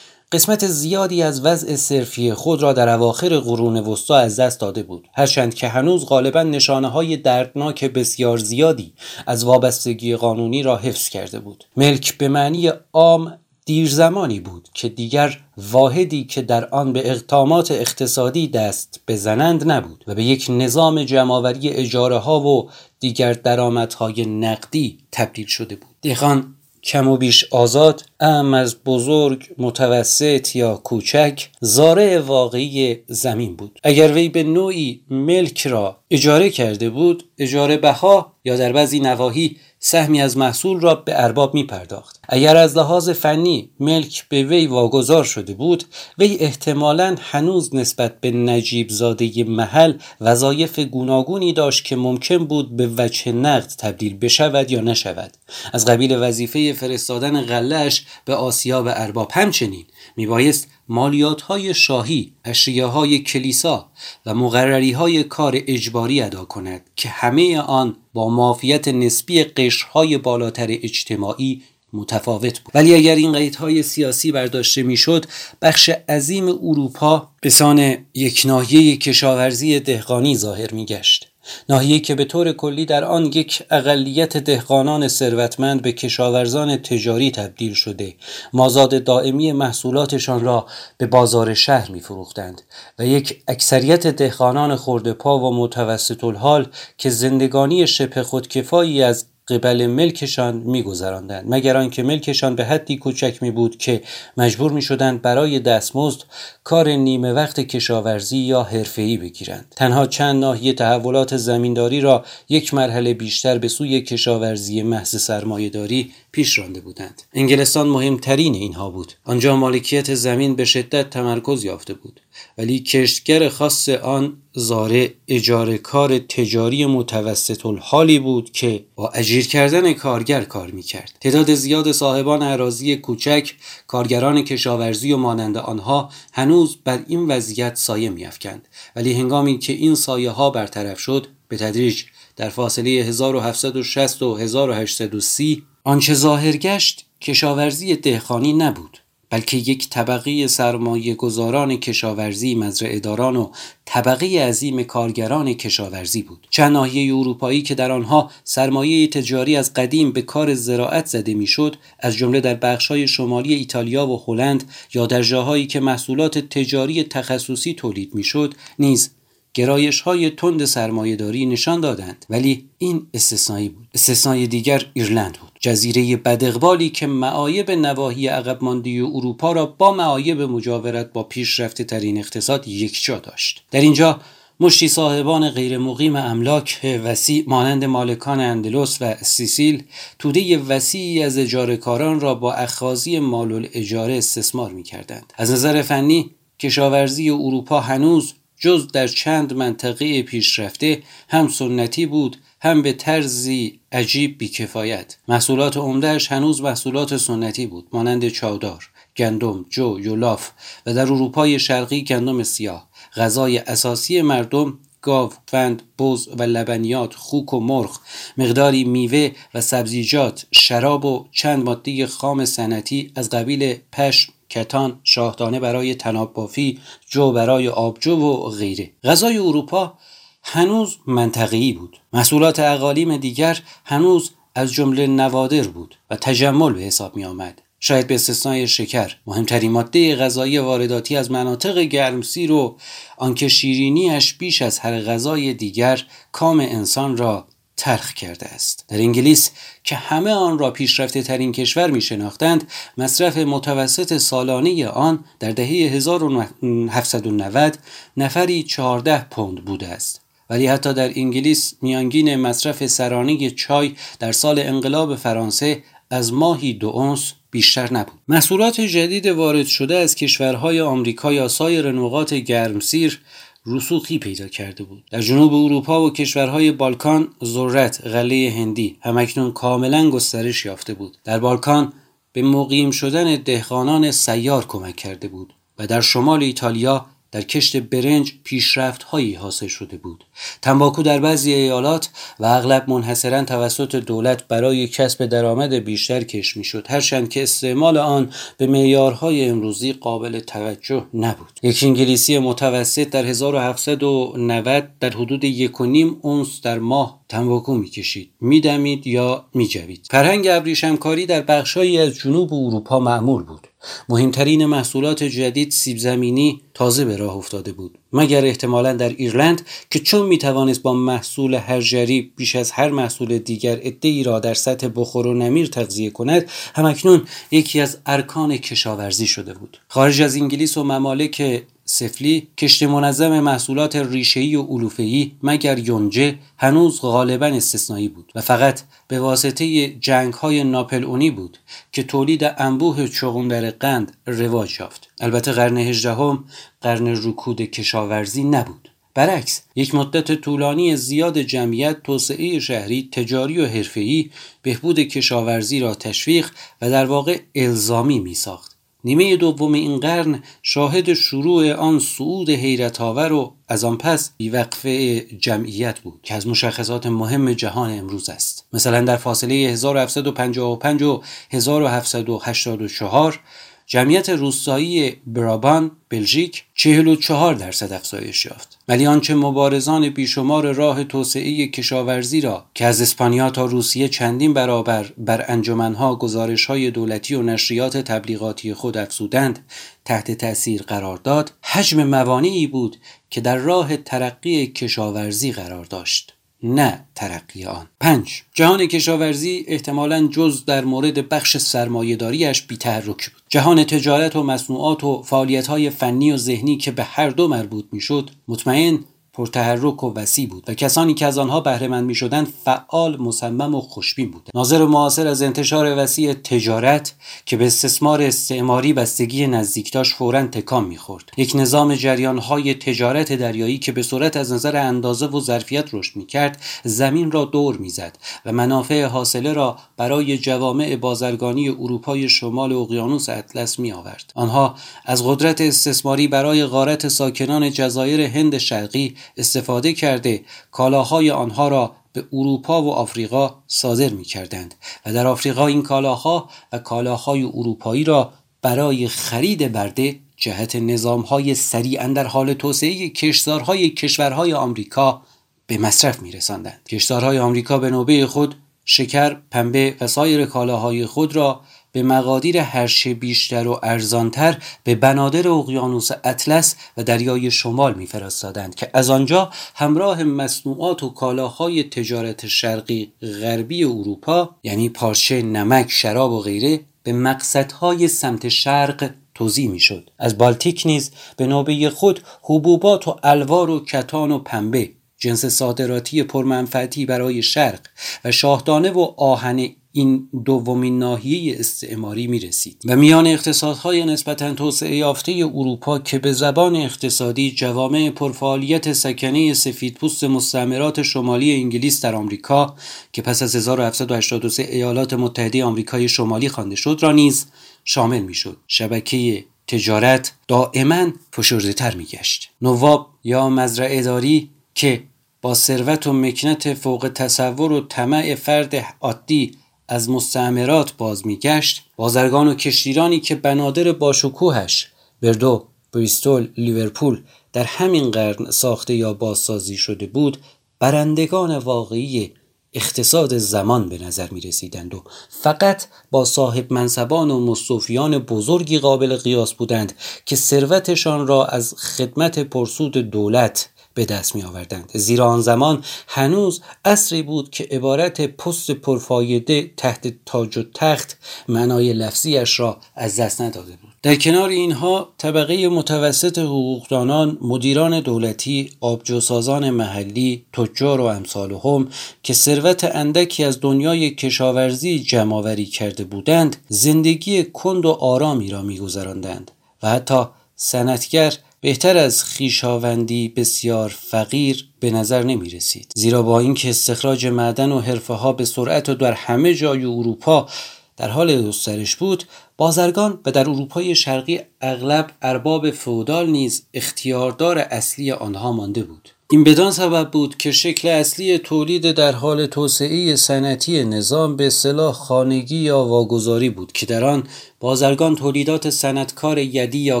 قسمت زیادی از وضع صرفی خود را در اواخر قرون وسطا از دست داده بود. هرچند که هنوز غالبا نشانه های دردناک بسیار زیادی از وابستگی قانونی را حفظ کرده بود. ملک به معنی عام دیر زمانی بود که دیگر واحدی که در آن به اقدامات اقتصادی دست بزنند نبود و به یک نظام جمعآوری اجاره ها و دیگر درآمدهای نقدی تبدیل شده بود. دهقان کم و بیش آزاد ام از بزرگ متوسط یا کوچک زاره واقعی زمین بود. اگر وی به نوعی ملک را اجاره کرده بود اجاره بها یا در بعضی نواحی سهمی از محصول را به ارباب می پرداخت. اگر از لحاظ فنی ملک به وی واگذار شده بود وی احتمالا هنوز نسبت به نجیب زاده محل وظایف گوناگونی داشت که ممکن بود به وجه نقد تبدیل بشود یا نشود از قبیل وظیفه فرستادن غلهش به آسیا به ارباب همچنین میبایست مالیات های شاهی، اشریه های کلیسا و مقرری های کار اجباری ادا کند که همه آن با معافیت نسبی قشرهای بالاتر اجتماعی متفاوت بود. ولی اگر این قیدهای سیاسی برداشته می‌شد بخش عظیم اروپا به سان یک ناحیه کشاورزی دهقانی ظاهر میگشت. ناحیه که به طور کلی در آن یک اقلیت دهقانان ثروتمند به کشاورزان تجاری تبدیل شده مازاد دائمی محصولاتشان را به بازار شهر می فروختند و یک اکثریت دهقانان خورده پا و متوسط الحال که زندگانی شبه خودکفایی از قبل ملکشان میگذراندند مگر آنکه ملکشان به حدی کوچک می بود که مجبور می شدند برای دستمزد کار نیمه وقت کشاورزی یا حرفه‌ای بگیرند. تنها چند ناحیه تحولات زمینداری را یک مرحله بیشتر به سوی کشاورزی محض سرمایهداری پیش رانده بودند. انگلستان مهمترین اینها بود. آنجا مالکیت زمین به شدت تمرکز یافته بود. ولی کشتگر خاص آن زاره اجاره کار تجاری متوسط الحالی بود که با اجیر کردن کارگر کار می‌کرد. تعداد زیاد صاحبان عراضی کوچک کارگران کشاورزی و مانند آنها هنوز بر این وضعیت سایه میافکند. ولی هنگامی که این سایه ها برطرف شد به تدریج در فاصله 1760 و 1830 آنچه ظاهر گشت کشاورزی دهخانی نبود. بلکه یک طبقه سرمایه گذاران کشاورزی مزرعه داران و طبقه عظیم کارگران کشاورزی بود. چند ناحیه اروپایی که در آنها سرمایه تجاری از قدیم به کار زراعت زده می‌شد از جمله در بخشهای شمالی ایتالیا و هلند یا در جاهایی که محصولات تجاری تخصصی تولید می‌شد نیز گرایش های تند سرمایهداری نشان دادند. ولی این استثنایی بود. استثنای دیگر ایرلند بود. جزیره بدقبالی که معایب نواحی عقب مانده اروپا را با معایب مجاورت با پیشرفته ترین اقتصاد یکجا داشت. در اینجا مشتی صاحبان غیر مقیم املاک وسیع مانند مالکان اندلس و سیسیل توده وسیعی از اجاره کاران را با اخاذی مال اجاره استثمار می کردند. از نظر فنی کشاورزی اروپا هنوز جز در چند منطقه پیشرفته هم سنتی بود هم به طرزی عجیب بیکفایت. محصولات عمدهش هنوز محصولات سنتی بود مانند چادار گندم جو یولاف و در اروپای شرقی گندم سیاه. غذای اساسی مردم گاو، فند، بز و لبنیات، خوک و مرغ، مقداری میوه و سبزیجات، شراب و چند ماده خام سنتی از قبیل پشم، کتان، شاهدانه برای تناب بافی، جو برای آبجو و غیره. غذای اروپا هنوز منطقی بود. محصولات اقالیم دیگر هنوز از جمله نوادر بود و تجمل به حساب می آمد. شاید به استثنای شکر مهمترین ماده غذایی وارداتی از مناطق گرمسیر و آنکه شیرینیش بیش از هر غذای دیگر کام انسان را ترخ کرده است. در انگلیس که همه آن را پیشرفته ترین کشور می شناختند مصرف متوسط سالانه آن در دهه 1790 نفری 14 پوند بوده است. ولی حتی در انگلیس میانگین مصرف سرانه چای در سال انقلاب فرانسه از ماهی دو اونس بیشتر نبود. محصولات جدید وارد شده از کشورهای آمریکا یا سایر نقاط گرمسیر رسوخی پیدا کرده بود. در جنوب اروپا و کشورهای بالکان ذرت غله هندی همکنون کاملا گسترش یافته بود. در بالکان به مقیم شدن دهقانان سیار کمک کرده بود و در شمال ایتالیا در کشت برنج پیشرفت هایی حاصل شده بود. تنباکو در بعضی ایالات و اغلب منحصرا توسط دولت برای کسب درآمد بیشتر کش می‌شد. هرچند که استعمال آن به معیارهای امروزی قابل توجه نبود. یک انگلیسی متوسط در 1790 در حدود یک و نیم اونس در ماه تنباکو می‌کشید. میدمید یا میجوید. فرهنگ ابریشمکاری در بخشهایی از جنوب اروپا معمول بود. مهمترین محصولات جدید سیب زمینی تازه به راه افتاده بود. مگر احتمالا در ایرلند که چون می توانست با محصول هرجری بیش از هر محصول دیگر ای را در سطح بخور و نمیر تغذیه کند همکنون یکی از ارکان کشاورزی شده بود. خارج از انگلیس و ممالک سفلی کشت منظم محصولات ریشه‌ای و علوفه‌ای مگر یونجه هنوز غالبا استثنایی بود و فقط به واسطه جنگ های ناپلئونی بود که تولید انبوه چغندر قند رواج یافت. البته قرن هجدهم قرن رکود کشاورزی نبود. برعکس یک مدت طولانی زیاد جمعیت توسعه شهری تجاری و حرفه‌ای بهبود کشاورزی را تشویق و در واقع الزامی می ساخت نیمه دوم این قرن شاهد شروع آن صعود حیرت آور و از آن پس بیوقفه جمعیت بود که از مشخصات مهم جهان امروز است. مثلا در فاصله 1755 و 1784 جمعیت روستایی برابان بلژیک 44 درصد افزایش یافت. ولی آنچه مبارزان بیشمار راه توسعه کشاورزی را که از اسپانیا تا روسیه چندین برابر بر انجمنها گزارشهای دولتی و نشریات تبلیغاتی خود افزودند تحت تأثیر قرار داد حجم موانعی بود که در راه ترقی کشاورزی قرار داشت. نه ترقی آن. پنج جهان کشاورزی احتمالا جز در مورد بخش سرمایهداریش بیتحرک بود. جهان تجارت و مصنوعات و فعالیت‌های فنی و ذهنی که به هر دو مربوط می‌شد مطمئن پرتحرک و وسیع بود و کسانی که از آنها بهرهمند می‌شدند فعال مصمم و خوشبین بودند ناظر معاصر از انتشار وسیع تجارت که به استثمار استعماری بستگی نزدیک داشت فورا تکان می‌خورد یک نظام جریانهای تجارت دریایی که به صورت از نظر اندازه و ظرفیت رشد می‌کرد زمین را دور می‌زد و منافع حاصله را برای جوامع بازرگانی اروپای شمال اقیانوس اطلس می آورد. آنها از قدرت استثماری برای غارت ساکنان جزایر هند شرقی استفاده کرده کالاهای آنها را به اروپا و آفریقا صادر می کردند و در آفریقا این کالاها و کالاهای اروپایی را برای خرید برده جهت نظامهای سریعا در حال توسعه کشتارهای کشورهای آمریکا به مصرف می رسندند. کشتارهای آمریکا به نوبه خود شکر، پنبه و سایر کالاهای خود را به مقادیر هرچه بیشتر و ارزانتر به بنادر اقیانوس اطلس و دریای شمال میفرستادند که از آنجا همراه مصنوعات و کالاهای تجارت شرقی غربی اروپا یعنی پارچه نمک شراب و غیره به مقصدهای سمت شرق توضیح می‌شد. از بالتیک نیز به نوبه خود حبوبات و الوار و کتان و پنبه جنس صادراتی پرمنفعتی برای شرق و شاهدانه و آهن این دومین ناحیه استعماری می رسید و میان اقتصادهای نسبتا توسعه یافته اروپا که به زبان اقتصادی جوامع پرفعالیت سکنه سفیدپوست مستعمرات شمالی انگلیس در آمریکا که پس از 1783 ایالات متحده آمریکای شمالی خوانده شد را نیز شامل می شد شبکه تجارت دائما فشرده تر می گشت نواب یا مزرعه داری که با ثروت و مکنت فوق تصور و طمع فرد عادی از مستعمرات باز میگشت بازرگان و کشتیرانی که بنادر باشکوهش بردو بریستول لیورپول در همین قرن ساخته یا بازسازی شده بود برندگان واقعی اقتصاد زمان به نظر می رسیدند و فقط با صاحب منصبان و مصطفیان بزرگی قابل قیاس بودند که ثروتشان را از خدمت پرسود دولت به دست می آوردند زیرا آن زمان هنوز اصری بود که عبارت پست پرفایده تحت تاج و تخت معنای لفظیش را از دست نداده بود. در کنار اینها طبقه متوسط حقوقدانان مدیران دولتی آبجوسازان محلی تجار و امثالهم که ثروت اندکی از دنیای کشاورزی جمعآوری کرده بودند زندگی کند و آرامی را میگذراندند و حتی صنعتگر بهتر از خیشاوندی بسیار فقیر به نظر نمی رسید زیرا با اینکه استخراج معدن و حرفه ها به سرعت و در همه جای اروپا در حال گسترش بود بازرگان و در اروپای شرقی اغلب ارباب فودال نیز اختیاردار اصلی آنها مانده بود. این بدان سبب بود که شکل اصلی تولید در حال توسعه صنعتی نظام به اصطلاح خانگی یا واگذاری بود که در آن بازرگان تولیدات صنعتکار یدی یا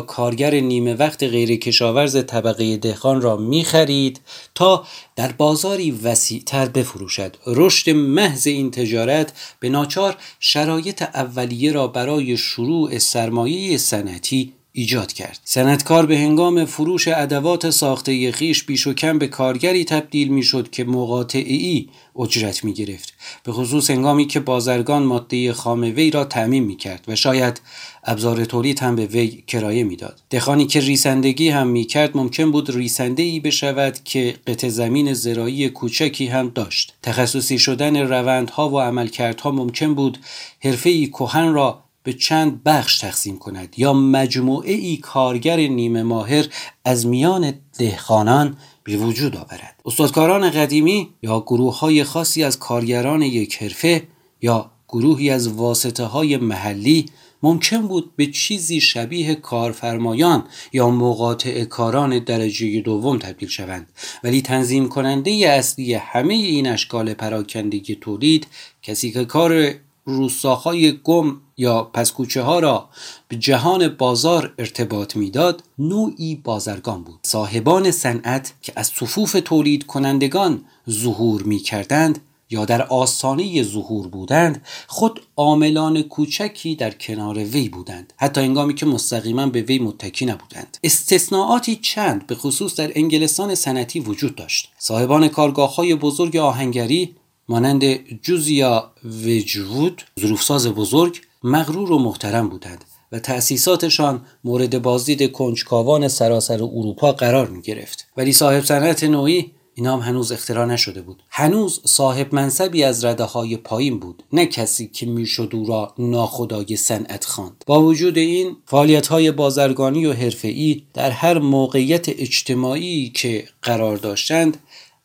کارگر نیمه وقت غیر کشاورز طبقه دهخان را می خرید تا در بازاری وسیعتر بفروشد. رشد محض این تجارت به ناچار شرایط اولیه را برای شروع سرمایه صنعتی ایجاد کرد. صنعتکار به هنگام فروش ادوات ساخته خیش بیش و کم به کارگری تبدیل می‌شد که مقاطعی اجرت می گرفت به خصوص هنگامی که بازرگان ماده خام وی را تعمین می کرد و شاید ابزار تولید هم به وی کرایه می‌داد. دخانی که ریسندگی هم می کرد ممکن بود ریسنده ای بشود که قطع زمین زراعی کوچکی هم داشت. تخصصی شدن روندها و عملکردها ممکن بود حرفه ای کهن را به چند بخش تقسیم کند. یا مجموعه ای کارگر نیمه ماهر از میان دهخانان به وجود آورد. استادکاران قدیمی یا گروه های خاصی از کارگران یک حرفه یا گروهی از واسطه های محلی ممکن بود به چیزی شبیه کارفرمایان یا مقاطع کاران درجه دوم تبدیل شوند. ولی تنظیم کننده اصلی همه این اشکال پراکندگی تولید کسی که کار روستاهای گم یا پسکوچه ها را به جهان بازار ارتباط می‌داد نوعی بازرگان بود. صاحبان صنعت که از صفوف تولید کنندگان ظهور می کردند یا در آستانه ظهور بودند خود عاملان کوچکی در کنار وی بودند. حتی انگامی که مستقیما به وی متکی نبودند. استثناءاتی چند به خصوص در انگلستان سنتی وجود داشت. صاحبان کارگاه های بزرگ آهنگری مانند جوزیا وجود ظروفساز بزرگ مغرور و محترم بودند و تأسیساتشان مورد بازدید کنجکاوان سراسر اروپا قرار می گرفت ولی صاحب صنعت نوعی اینا هم هنوز اختراع نشده بود. هنوز صاحب منصبی از رده های پایین بود نه کسی که می‌شد او را ناخدای صنعت خواند. با وجود این فعالیت های بازرگانی و حرفه‌ای در هر موقعیت اجتماعی که قرار داشتند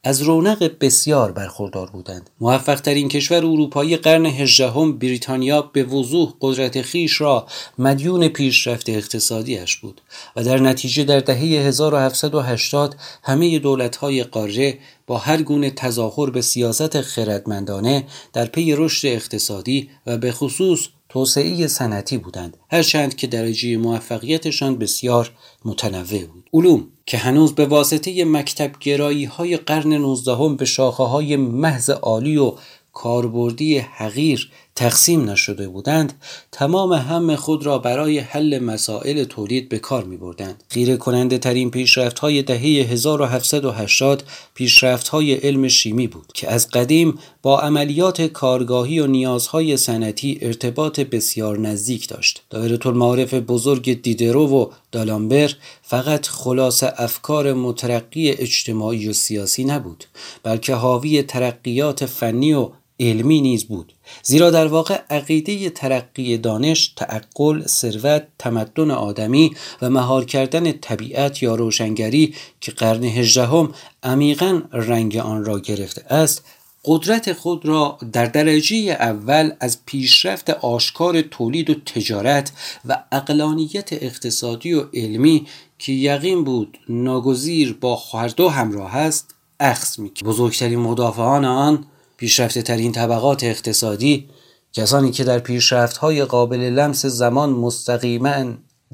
از رونق بسیار برخوردار بودند. موفق ترین کشور اروپایی قرن هجدهم بریتانیا به وضوح قدرت خیش را مدیون پیشرفت اقتصادیش بود و در نتیجه در دهه 1780 همه دولت‌های قاره با هر گونه تظاهر به سیاست خردمندانه در پی رشد اقتصادی و به خصوص توسعه صنعتی بودند. هرچند که درجه موفقیتشان بسیار متنوع بود. علوم که هنوز به واسطه مکتب گرایی های قرن نوزدهم به شاخه های محض عالی و کاربردی حقیر تقسیم نشده بودند تمام هم خود را برای حل مسائل تولید به کار می بردند. خیره کننده ترین پیشرفت های دهه 1780 پیشرفت های علم شیمی بود که از قدیم با عملیات کارگاهی و نیازهای سنتی ارتباط بسیار نزدیک داشت. دایره المعارف بزرگ دیدرو و دالامبر فقط خلاص افکار مترقی اجتماعی و سیاسی نبود بلکه حاوی ترقیات فنی و علمی نیز بود. زیرا در واقع عقیده ترقی دانش تعقل ثروت تمدن آدمی و مهار کردن طبیعت یا روشنگری که قرن هجدهم عمیقا رنگ آن را گرفته است قدرت خود را در درجه اول از پیشرفت آشکار تولید و تجارت و اقلانیت اقتصادی و علمی که یقین بود ناگزیر با هر دو همراه است اخذ می بزرگترین مدافعان آن پیشرفته ترین طبقات اقتصادی کسانی که در پیشرفت های قابل لمس زمان مستقیما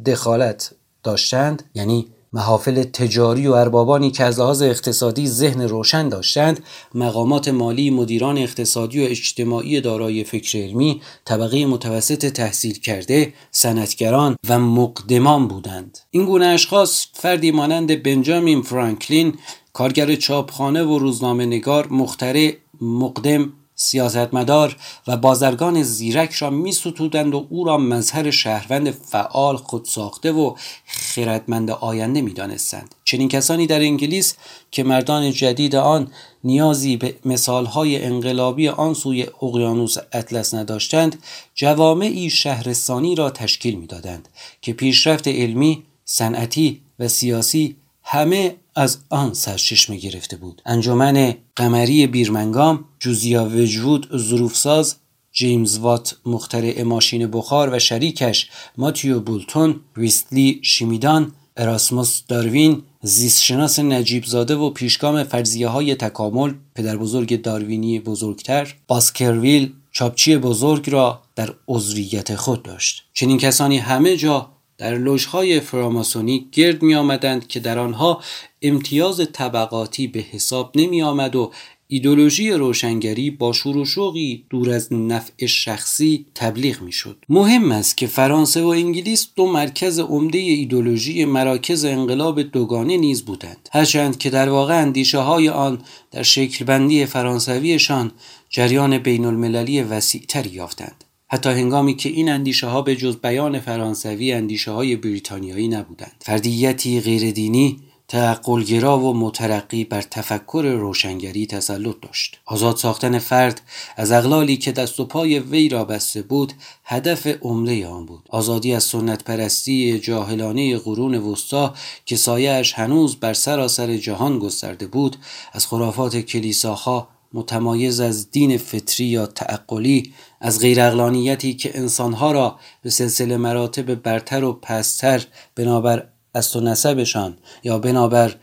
دخالت داشتند یعنی محافل تجاری و اربابانی که از لحاظ اقتصادی ذهن روشن داشتند مقامات مالی مدیران اقتصادی و اجتماعی دارای فکر علمی طبقه متوسط تحصیل کرده صنعتگران و مقدمان بودند. این گونه اشخاص فردی مانند بنجامین فرانکلین کارگر چاپخانه و روزنامه نگار مخترع مقدم سیاستمدار و بازرگان زیرک را می ستودند و او را مظهر شهروند فعال خودساخته و خردمند آینده می دانستند. چنین کسانی در انگلیس که مردان جدید آن نیازی به مثالهای انقلابی آن سوی اقیانوس اطلس نداشتند جوامعی شهرستانی را تشکیل می‌دادند که پیشرفت علمی صنعتی و سیاسی همه از آن سرچشمه گرفته بود. انجمن قمری بیرمنگام جوزیا وجود ظروفساز جیمز وات مخترع ماشین بخار و شریکش ماتیو بولتون ویستلی شیمیدان اراسموس داروین زیستشناس نجیب زاده و پیشگام فرضیه های تکامل پدر بزرگ داروینی بزرگتر باسکرویل چاپچی بزرگ را در عضویت خود داشت. چنین کسانی همه جا در لوژهای فراماسونی گرد می آمدند که در آنها امتیاز طبقاتی به حساب نمی آمد و ایدولوژی روشنگری با شور و شوقی دور از نفع شخصی تبلیغ می‌شد. مهم است که فرانسه و انگلیس دو مرکز عمده ایدولوژی مراکز انقلاب دوگانه نیز بودند. هرچند که در واقع اندیشه های آن در شکلبندی فرانسویشان جریان بین المللی وسیعتری یافتند. حتی هنگامی که این اندیشه ها به جز بیان فرانسوی اندیشه های بریتانیایی نبودند. فردیتی غیردینی تعقلگرا و مترقی بر تفکر روشنگری تسلط داشت. آزاد ساختن فرد از اغلالی که دست و پای وی را بسته بود هدف عمده آن بود. آزادی از سنت پرستی جاهلانه قرون وسطا که سایهاش هنوز بر سراسر جهان گسترده بود از خرافات کلیساها متمایز از دین فطری یا تعقلی از غیراقلانیتی که انسانها را به سلسله مراتب برتر و پستر بنابر از و نسبشان یا بنابر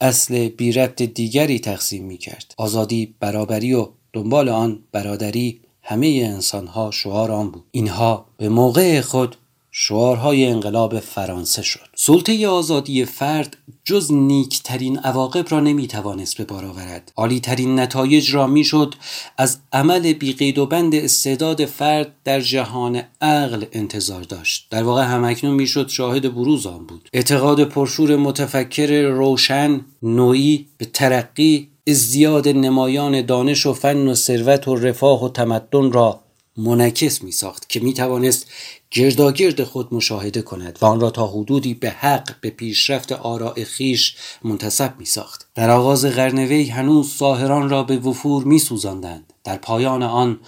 اصل بیربط دیگری تقسیم می کرد. آزادی، برابری و دنبال آن برادری همه انسانها شعار آن بود. اینها به موقع خود شعارهای انقلاب فرانسه شد. سلطه آزادی فرد جز نیکترین عواقب را نمی‌توانست به بار آورد. عالیترین نتایج را می‌شد از عمل بیقید و بند استعداد فرد در جهان عقل انتظار داشت. در واقع همکنون می‌شد شاهد بروز آن بود. اعتقاد پرشور متفکر روشن نوعی به ترقی ازدیاد نمایان دانش و فن و ثروت و رفاه و تمدن را منکس می ساخت که می توانست گرداگرد خود مشاهده کند و آن را تا حدودی به حق به پیشرفت آراء خیش منتصب می ساخت. در آغاز قرن وی هنوز ساهران را به وفور می سوزاندند. در پایان آن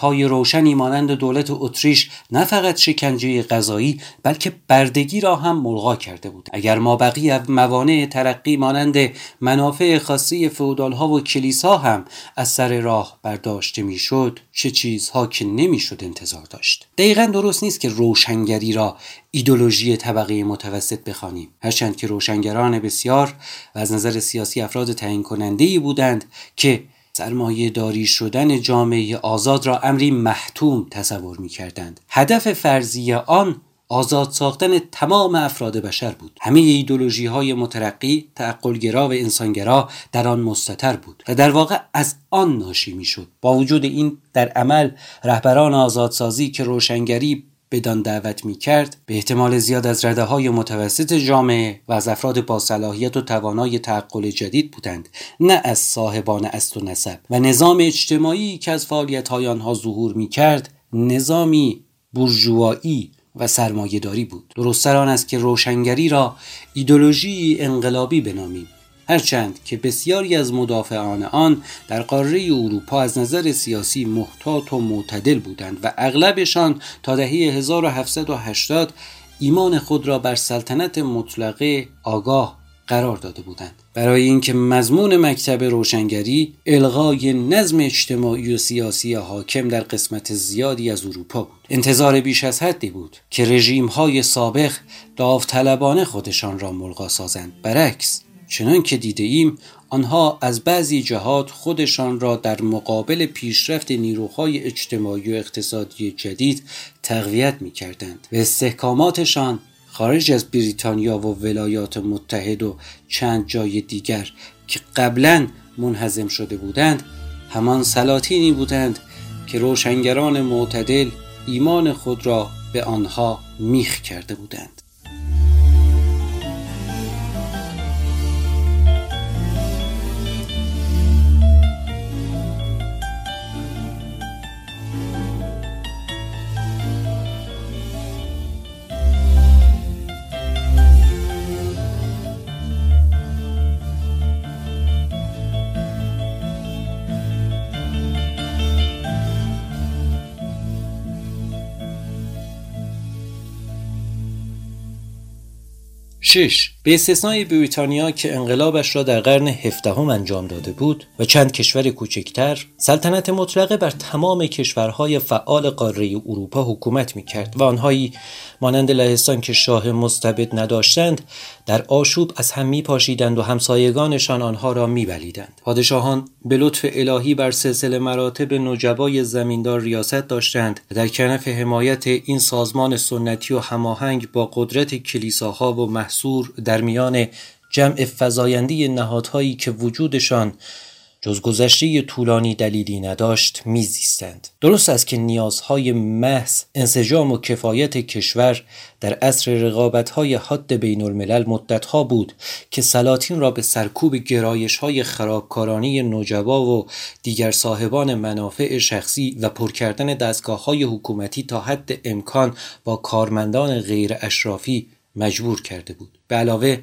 های روشنی مانند دولت اتریش نه فقط شکنجه غذایی بلکه بردگی را هم ملغا کرده بود اگر ما بقیه موانع ترقی مانند منافع خاصی ها و کلیسا هم از سر راه برداشته می‌شد چه چیزها که نمی‌شد انتظار داشت دقیقا درست نیست که روشنگری را ایدولوژی طبقه متوسط بخوانیم. هرچند که روشنگران بسیار و از نظر سیاسی افراد تعیین کننده بودند که سرمایه داری شدن جامعه آزاد را امری محتوم تصور می کردند. هدف فرضی آن آزاد ساختن تمام افراد بشر بود. همه ایدولوژی های مترقی تعقلگرا و انسانگرا در آن مستتر بود و در واقع از آن ناشی می‌شد. با وجود این در عمل رهبران آزادسازی که روشنگری بدان دعوت می کرد به احتمال زیاد از رده های متوسط جامعه و از افراد با صلاحیت و توانای تعقل جدید بودند نه از صاحبان است و نسب. و نظام اجتماعی که از فعالیت های آنها ظهور می کرد نظامی بورژوایی و سرمایهداری بود. درستتر آن است که روشنگری را ایدولوژی انقلابی بنامیم. هرچند که بسیاری از مدافعان آن در قاره اروپا از نظر سیاسی محتاط و معتدل بودند و اغلبشان تا دهه 1780 ایمان خود را بر سلطنت مطلقه آگاه قرار داده بودند. برای اینکه مضمون مکتب روشنگری الغای نظم اجتماعی و سیاسی حاکم در قسمت زیادی از اروپا بود. انتظار بیش از حدی بود که رژیم های سابق داوطلبانه خودشان را ملغا سازند. برعکس چنان که دیده ایم آنها از بعضی جهات خودشان را در مقابل پیشرفت نیروهای اجتماعی و اقتصادی جدید تقویت می کردند و استحکاماتشان خارج از بریتانیا و ولایات متحد و چند جای دیگر که قبلا منحزم شده بودند همان سلاطینی بودند که روشنگران معتدل ایمان خود را به آنها میخ کرده بودند. شش به استثنای بریتانیا که انقلابش را در قرن هفدهم انجام داده بود و چند کشور کوچکتر سلطنت مطلقه بر تمام کشورهای فعال قاره اروپا حکومت می کرد و آنهایی مانند لهستان که شاه مستبد نداشتند در آشوب از هم می پاشیدند و همسایگانشان آنها را می بلیدند. پادشاهان به لطف الهی بر سلسله مراتب نجبای زمیندار ریاست داشتند و در کنف حمایت این سازمان سنتی و هماهنگ با قدرت کلیساها و محصور در میان جمع فضایندی نهادهایی که وجودشان جز گذشته طولانی دلیلی نداشت میزیستند. درست است که نیازهای محض انسجام و کفایت کشور در عصر رقابتهای حد بین الملل مدتها بود که سلاطین را به سرکوب گرایش های خرابکارانی نوجبا و دیگر صاحبان منافع شخصی و پر کردن دستگاه های حکومتی تا حد امکان با کارمندان غیر اشرافی مجبور کرده بود. به علاوه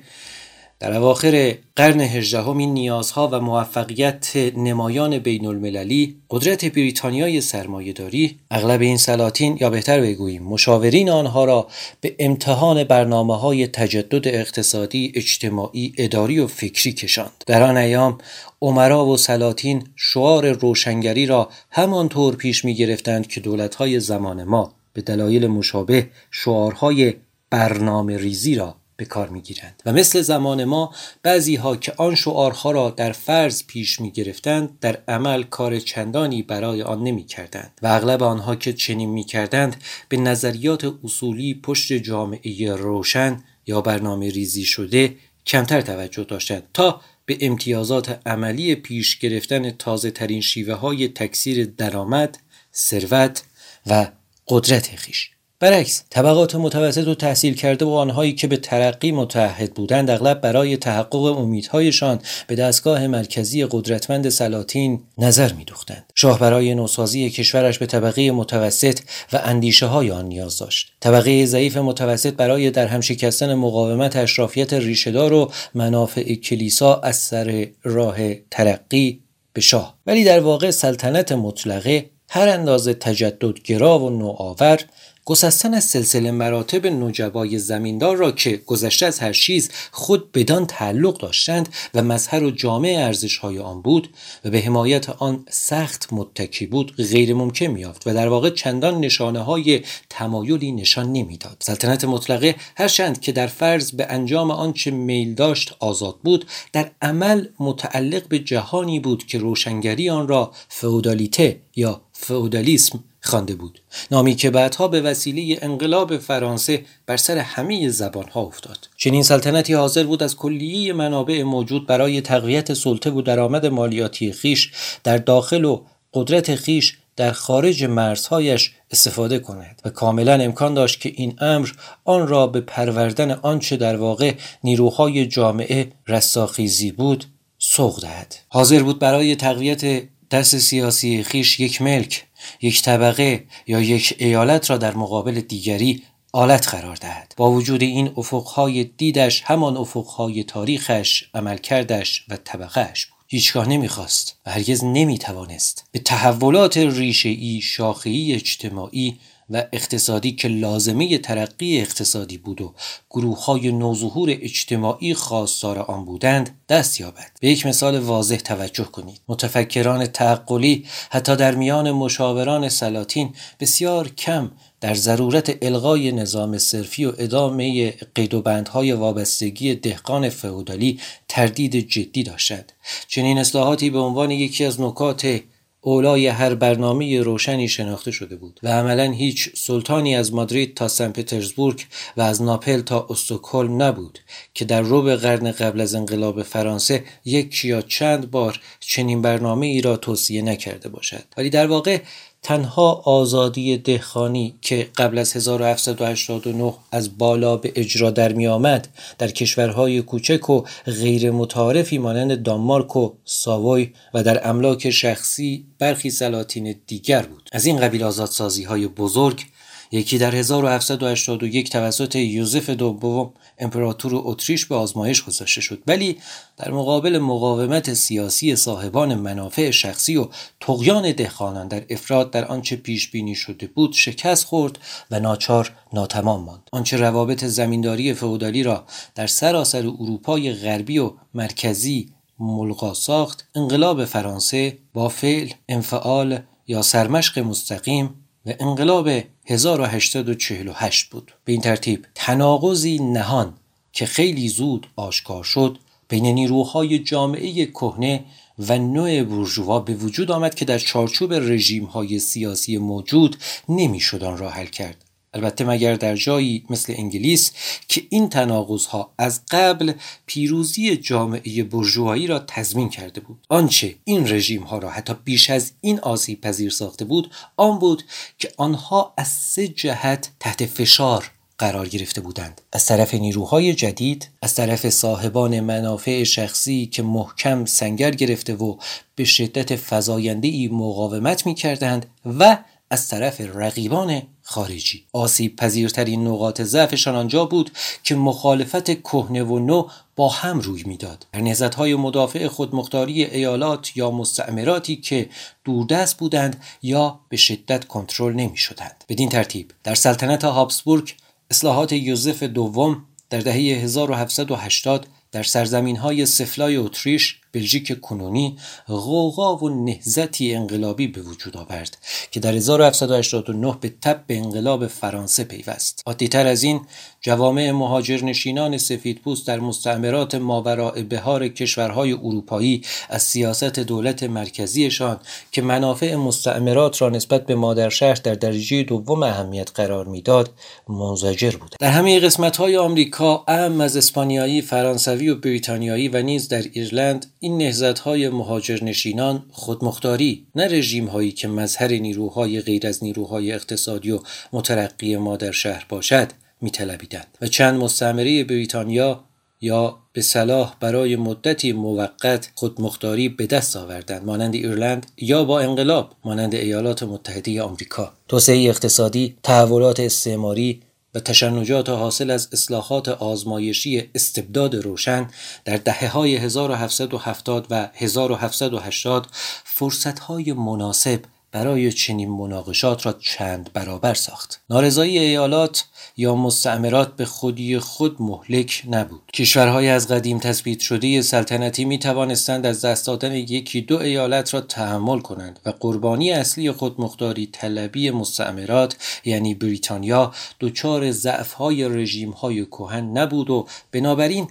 در اواخر قرن هجدهم این نیازها و موفقیت نمایان بین المللی قدرت بریتانیای سرمایهداری اغلب این سلاطین یا بهتر بگوییم مشاورین آنها را به امتحان برنامه های تجدد اقتصادی اجتماعی اداری و فکری کشاند. در آن ایام عمرا و سلاطین شعار روشنگری را همانطور پیش می گرفتند که دولتهای زمان ما به دلایل مشابه شعارهای برنامه ریزی را به کار می گیرند و مثل زمان ما بعضی ها که آن شعارها را در فرض پیش می گرفتند در عمل کار چندانی برای آن نمی کردند و اغلب آنها که چنین می کردند به نظریات اصولی پشت جامعه روشن یا برنامه ریزی شده کمتر توجه داشتند تا به امتیازات عملی پیش گرفتن تازه ترین شیوه های تکثیر درآمد، ثروت و قدرت خیش. برعکس طبقات متوسط و تحصیل کرده و آنهایی که به ترقی متحد بودند اغلب برای تحقق امیدهایشان به دستگاه مرکزی قدرتمند سلاطین نظر میدوختند. شاه برای نوسازی کشورش به طبقه متوسط و اندیشه های آن نیاز داشت. طبقه ضعیف متوسط برای در هم شکستن مقاومت اشرافیت ریشهدار و منافع کلیسا از سر راه ترقی به شاه. ولی در واقع سلطنت مطلقه هر اندازه تجددگرا و نوآور گسستن از سلسله مراتب نجبای زمیندار را که گذشته از هر چیز خود بدان تعلق داشتند و مظهر و جامع ارزش های آن بود و به حمایت آن سخت متکی بود غیر ممکن میافت و در واقع چندان نشانه های تمایلی نشان نمی‌داد. سلطنت مطلقه هرچند که در فرض به انجام آنچه میل داشت آزاد بود در عمل متعلق به جهانی بود که روشنگری آن را فئودالیته یا فئودالیسم خوانده بود. نامی که بعدها به وسیله انقلاب فرانسه بر سر همه زبانها افتاد. چنین سلطنتی حاضر بود از کلیه منابع موجود برای تقویت سلطه و درآمد مالیاتی خیش در داخل و قدرت خیش در خارج مرزهایش استفاده کند و کاملا امکان داشت که این امر آن را به پروردن آنچه در واقع نیروهای جامعه رستاخیزی بود سوق دهد. حاضر بود برای تقویت دست سیاسی خیش یک ملک یک طبقه یا یک ایالت را در مقابل دیگری آلت قرار دهد. با وجود این افقهای دیدش همان افقهای تاریخش عملکردش و طبقهش بود. هیچگاه نمی‌خواست و هرگز نمی‌توانست به تحولات ریشهای شاخهای اجتماعی و اقتصادی که لازمه ترقی اقتصادی بود و گروه های نوظهور اجتماعی خواستار آن بودند دست یابد. به یک مثال واضح توجه کنید. متفکران تعقلی حتی در میان مشاوران سلاطین بسیار کم در ضرورت الغای نظام صرفی و ادامه قید و بندهای وابستگی دهقان فئودالی تردید جدی داشتند. چنین اصلاحاتی به عنوان یکی از نکات اولای هر برنامه روشنی شناخته شده بود و عملا هیچ سلطانی از مادرید تا سن پترزبورگ و از ناپل تا استکهلم نبود که در روب قرن قبل از انقلاب فرانسه یک یا چند بار چنین برنامه ای را توصیه نکرده باشد. ولی در واقع تنها آزادی دهخانی که قبل از 1789 از بالا به اجرا در می آمد در کشورهای کوچک و غیر متعارفی مانند دانمارک و ساوی و در املاک شخصی برخی سلاطین دیگر بود. از این قبیل آزادسازی های بزرگ یکی در 1781 توسط یوزف دوم امپراتور اتریش به آزمایش گذاشته شد. ولی در مقابل مقاومت سیاسی صاحبان منافع شخصی و تقیان دهخانان در افراد در آنچه پیش بینی شده بود شکست خورد و ناچار ناتمام ماند. آنچه روابط زمینداری فئودالی را در سراسر اروپای غربی و مرکزی ملغا ساخت انقلاب فرانسه با فعل انفعال یا سرمشق مستقیم و انقلاب 1848 بود. به این ترتیب تناقضی نهان که خیلی زود آشکار شد بین نیروهای جامعه کهنه و نوع بورژوا به وجود آمد که در چارچوب رژیم های سیاسی موجود نمی‌شد آن را حل کرد. البته مگر در جایی مثل انگلیس که این تناقض ها از قبل پیروزی جامعه برجوهایی را تضمین کرده بود؟ آنچه این رژیم ها را حتی بیش از این آسیب پذیر ساخته بود آن بود که آنها از سه جهت تحت فشار قرار گرفته بودند. از طرف نیروهای جدید از طرف صاحبان منافع شخصی که محکم سنگر گرفته و به شدت فزاینده ای مقاومت می کردند و از طرف رقیبان خارجی. آسیب پذیرترین نقاط ضعفشان آنجا بود که مخالفت کهنه و نو با هم روی می‌داد. در های مدافع خودمختاری ایالات یا مستعمراتی که دوردست بودند یا به شدت کنترل نمی شدند بدین ترتیب در سلطنت هابسبورگ اصلاحات یوزف دوم در دهه 1780 در سرزمین های سفلای اتریش بلژیک کنونی غوغا و نهزتی انقلابی به وجود آورد که در 1789 به تب به انقلاب فرانسه پیوست. عادیتر از این جوامع مهاجرنشینان سفیدپوست در مستعمرات ماوراء بهار کشورهای اروپایی از سیاست دولت مرکزیشان که منافع مستعمرات را نسبت به مادر شهر در درجه دوم اهمیت قرار می‌داد منزجر بود در همه قسمت های آمریکا اهم از اسپانیایی فرانسوی و بریتانیایی و نیز در ایرلند این نهزت های مهاجرنشینان خودمختاری نه رژیم هایی که مظهر نیروهای غیر از نیروهای اقتصادی و مترقی مادر شهر باشد میطلبیدند. و چند مستعمره بریتانیا یا به صلاح برای مدتی موقت خودمختاری به دست آوردند. مانند ایرلند یا با انقلاب مانند ایالات متحده آمریکا. توسعه اقتصادی تحولات استعماری و تشنجات حاصل از اصلاحات آزمایشی استبداد روشن در دهه های 1770 و 1780 فرصت های مناسب برای چنین مناقشات را چند برابر ساخت. نارضایی ایالات یا مستعمرات به خودی خود مهلک نبود. کشورهای از قدیم تثبیت شده سلطنتی می توانستند از دست دادن یکی دو ایالت را تحمل کنند و قربانی اصلی خودمختاری طلبی مستعمرات یعنی بریتانیا دچار ضعفهای رژیمهای کهن نبود و بنابراین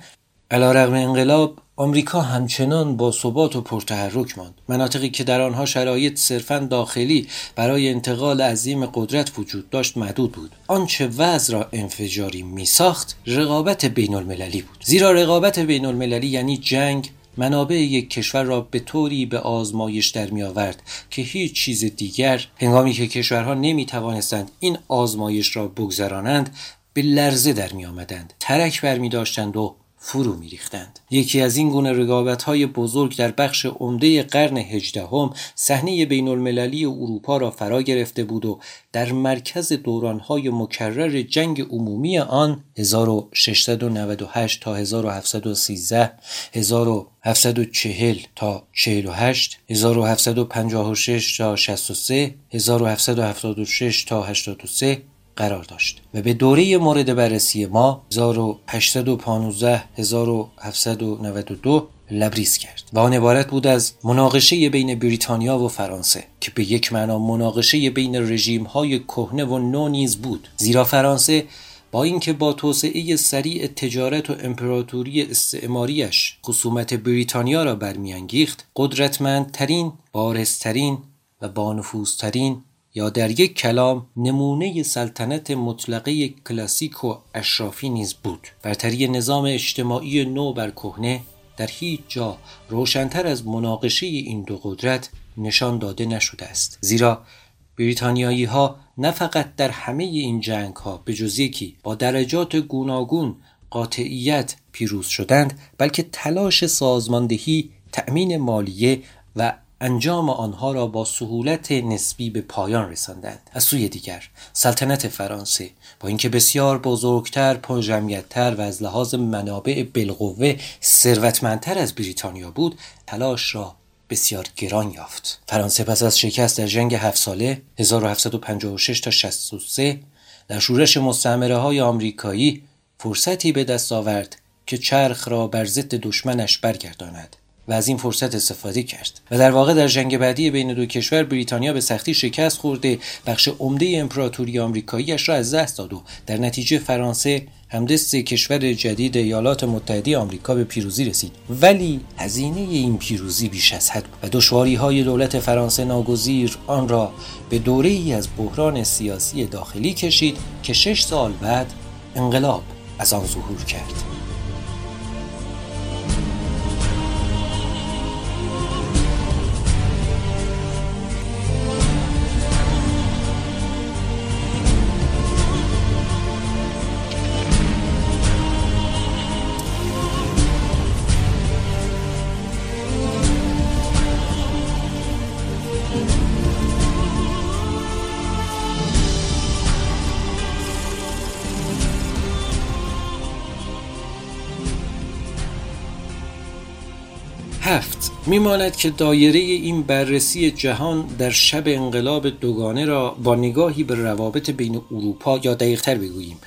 علیرغم انقلاب آمریکا همچنان با ثبات و پرتحرک ماند. مناطقی که در آنها شرایط صرفا داخلی برای انتقال عظیم قدرت وجود داشت محدود بود. آنچه وضع را انفجاری میساخت رقابت بین المللی بود. زیرا رقابت بین المللی یعنی جنگ منابع یک کشور را به طوری به آزمایش در می آورد که هیچ چیز دیگر هنگامی که کشورها نمی توانستند این آزمایش را بگذرانند به لرزه در می آمدند ترک بر می داشتند و فرو میریختند. یکی از این گونه رقابت های بزرگ در بخش عمده قرن هجدهم صحنه بین المللی اروپا را فرا گرفته بود و در مرکز دورانهای مکرر جنگ عمومی آن 1698 تا 1713 1740 تا 48 1756 تا 63 1776 تا 83 قرار داشت و به دوره مورد بررسی ما 1815 1792 لبریز کرد و آن عبارت بود از مناقشه بین بریتانیا و فرانسه که به یک معنا مناقشه بین رژیم های کهنه و نو نیز بود. زیرا فرانسه با اینکه با توسعه سریع تجارت و امپراتوری استعماریش خصومت بریتانیا را برمیانگیخت قدرتمندترین بارزترین و بانفوذترین یا در یک کلام نمونه سلطنت مطلقه کلاسیک و اشرافی نیز بود. برتری نظام اجتماعی نو بر کهنه در هیچ جا روشنتر از مناقشه این دو قدرت نشان داده نشده است. زیرا بریتانیایی ها نه فقط در همه این جنگ ها به جز یکی با درجات گوناگون قاطعیت پیروز شدند بلکه تلاش سازماندهی تأمین مالیه و انجام آنها را با سهولت نسبی به پایان رساندند. از سوی دیگر سلطنت فرانسه با اینکه بسیار بزرگتر پرجمعیتتر و از لحاظ منابع بالقوه ثروتمندتر از بریتانیا بود تلاش را بسیار گران یافت. فرانسه پس از شکست در جنگ هفت ساله 1756 تا 63 در شورش مستعمره های آمریکایی فرصتی به دست آورد که چرخ را بر ضد دشمنش برگرداند. و از این فرصت استفاده کرد. و در واقع در جنگ بعدی بین دو کشور بریتانیا به سختی شکست خورده. بخش عمده امپراتوری آمریکاییش را از دست داد و در نتیجه فرانسه همدست کشور جدید ایالات متحده آمریکا به پیروزی رسید. ولی هزینه این پیروزی بیش از حد و دشواری های دولت فرانسه ناگزیر آن را به دوره ای از بحران سیاسی داخلی کشید که شش سال بعد انقلاب از آن ظهور کرد. میماند که دایره این بررسی جهان در شب انقلاب دوگانه را با نگاهی به روابط بین اروپا یا دقیقتر بگوییم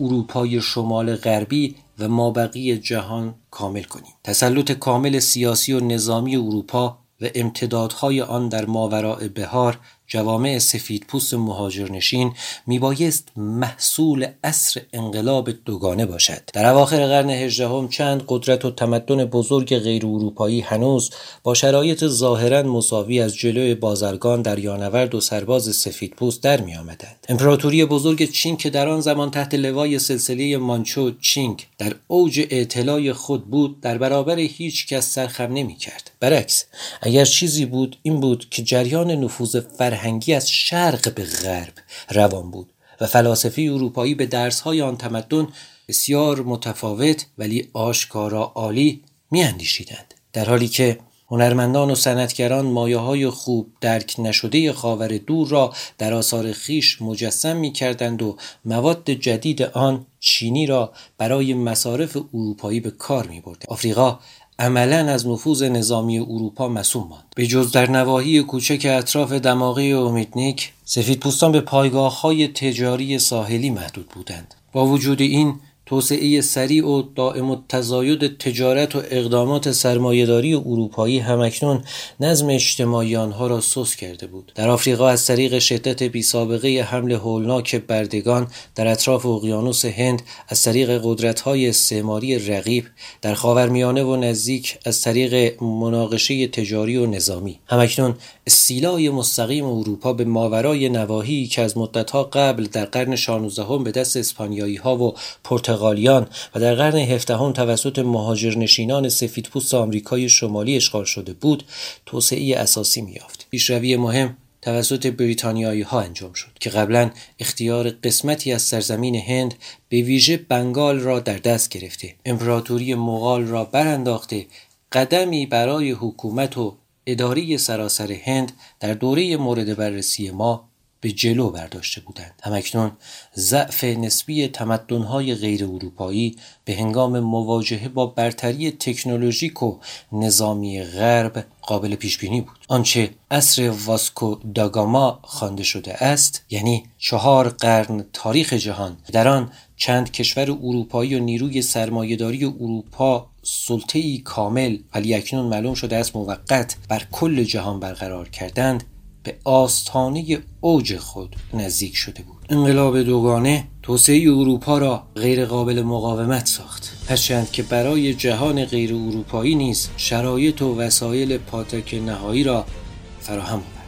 اروپای شمال غربی و مابقی جهان کامل کنیم. تسلط کامل سیاسی و نظامی اروپا و امتدادهای آن در ماوراء بهار جوامع سفید پوست مهاجرنشین میبایست محصول اصر انقلاب دوگانه باشد در اواخر قرن هجدهم چند قدرت و تمدن بزرگ غیر اروپایی هنوز با شرایط ظاهرا مساوی از جلوی بازرگان در یانورد و سرباز سفید پوست در می آمدند. امپراتوری بزرگ چین که در آن زمان تحت لوای سلسله مانچو چینگ در اوج اعتلای خود بود در برابر هیچ کس سرخم نمی کرد. برعکس اگر چیزی بود این بود که جریان نفوذ فرهنگی از شرق به غرب روان بود و فلاسفه اروپایی به درسهای آن تمدن بسیار متفاوت ولی آشکارا عالی میاندیشیدند در حالی که هنرمندان و صنعتگران مایه های خوب درک نشده خاور دور را در آثار خیش مجسم می کردند و مواد جدید آن چینی را برای مصارف اروپایی به کار می برد. آفریقا عملا از نفوذ نظامی اروپا مسوم ماند. به جز در نواحی کوچک اطراف دماغه اومیدنیک سفید پوستان به پایگاه های تجاری ساحلی محدود بودند. با وجود این توسعه سریع و دائم و تزاید تجارت و اقدامات سرمایهداری اروپایی همکنون نظم اجتماعی آنها را سوس کرده بود. در آفریقا از طریق شدت بی سابقه حمل هولناک بردگان در اطراف اقیانوس هند از طریق قدرت‌های استعماری رقیب در خاورمیانه و نزدیک از طریق مناقشه تجاری و نظامی. همکنون استیلای مستقیم اروپا به ماورای نواحی که از مدتها قبل در قرن 16 به دست اسپانیایی ها و پرتغالیان و در قرن هفدهم توسط مهاجرنشینان سفیدپوست آمریکای شمالی اشغال شده بود توسعه اساسی میافت پیشروی مهم توسط بریتانیایی ها انجام شد که قبلا اختیار قسمتی از سرزمین هند به ویژه بنگال را در دست گرفته. امپراتوری مغال را برانداخته قدمی برای حکومت و اداری سراسر هند در دوره مورد بررسی ما به جلو برداشته بودند. همکنون ضعف نسبی تمدنهای غیر اروپایی به هنگام مواجهه با برتری تکنولوژیک و نظامی غرب قابل پیش بینی بود. آنچه اصر واسکو داگاما خوانده شده است یعنی چهار قرن تاریخ جهان در آن چند کشور اروپایی و نیروی سرمایهداری اروپا سلطه کامل ولی اکنون معلوم شده است موقت بر کل جهان برقرار کردند به آستانه اوج خود نزدیک شده بود. انقلاب دوگانه توسعه اروپا را غیر قابل مقاومت ساخت. هرچند که برای جهان غیر اروپایی نیز شرایط و وسایل پاتک نهایی را فراهم آورد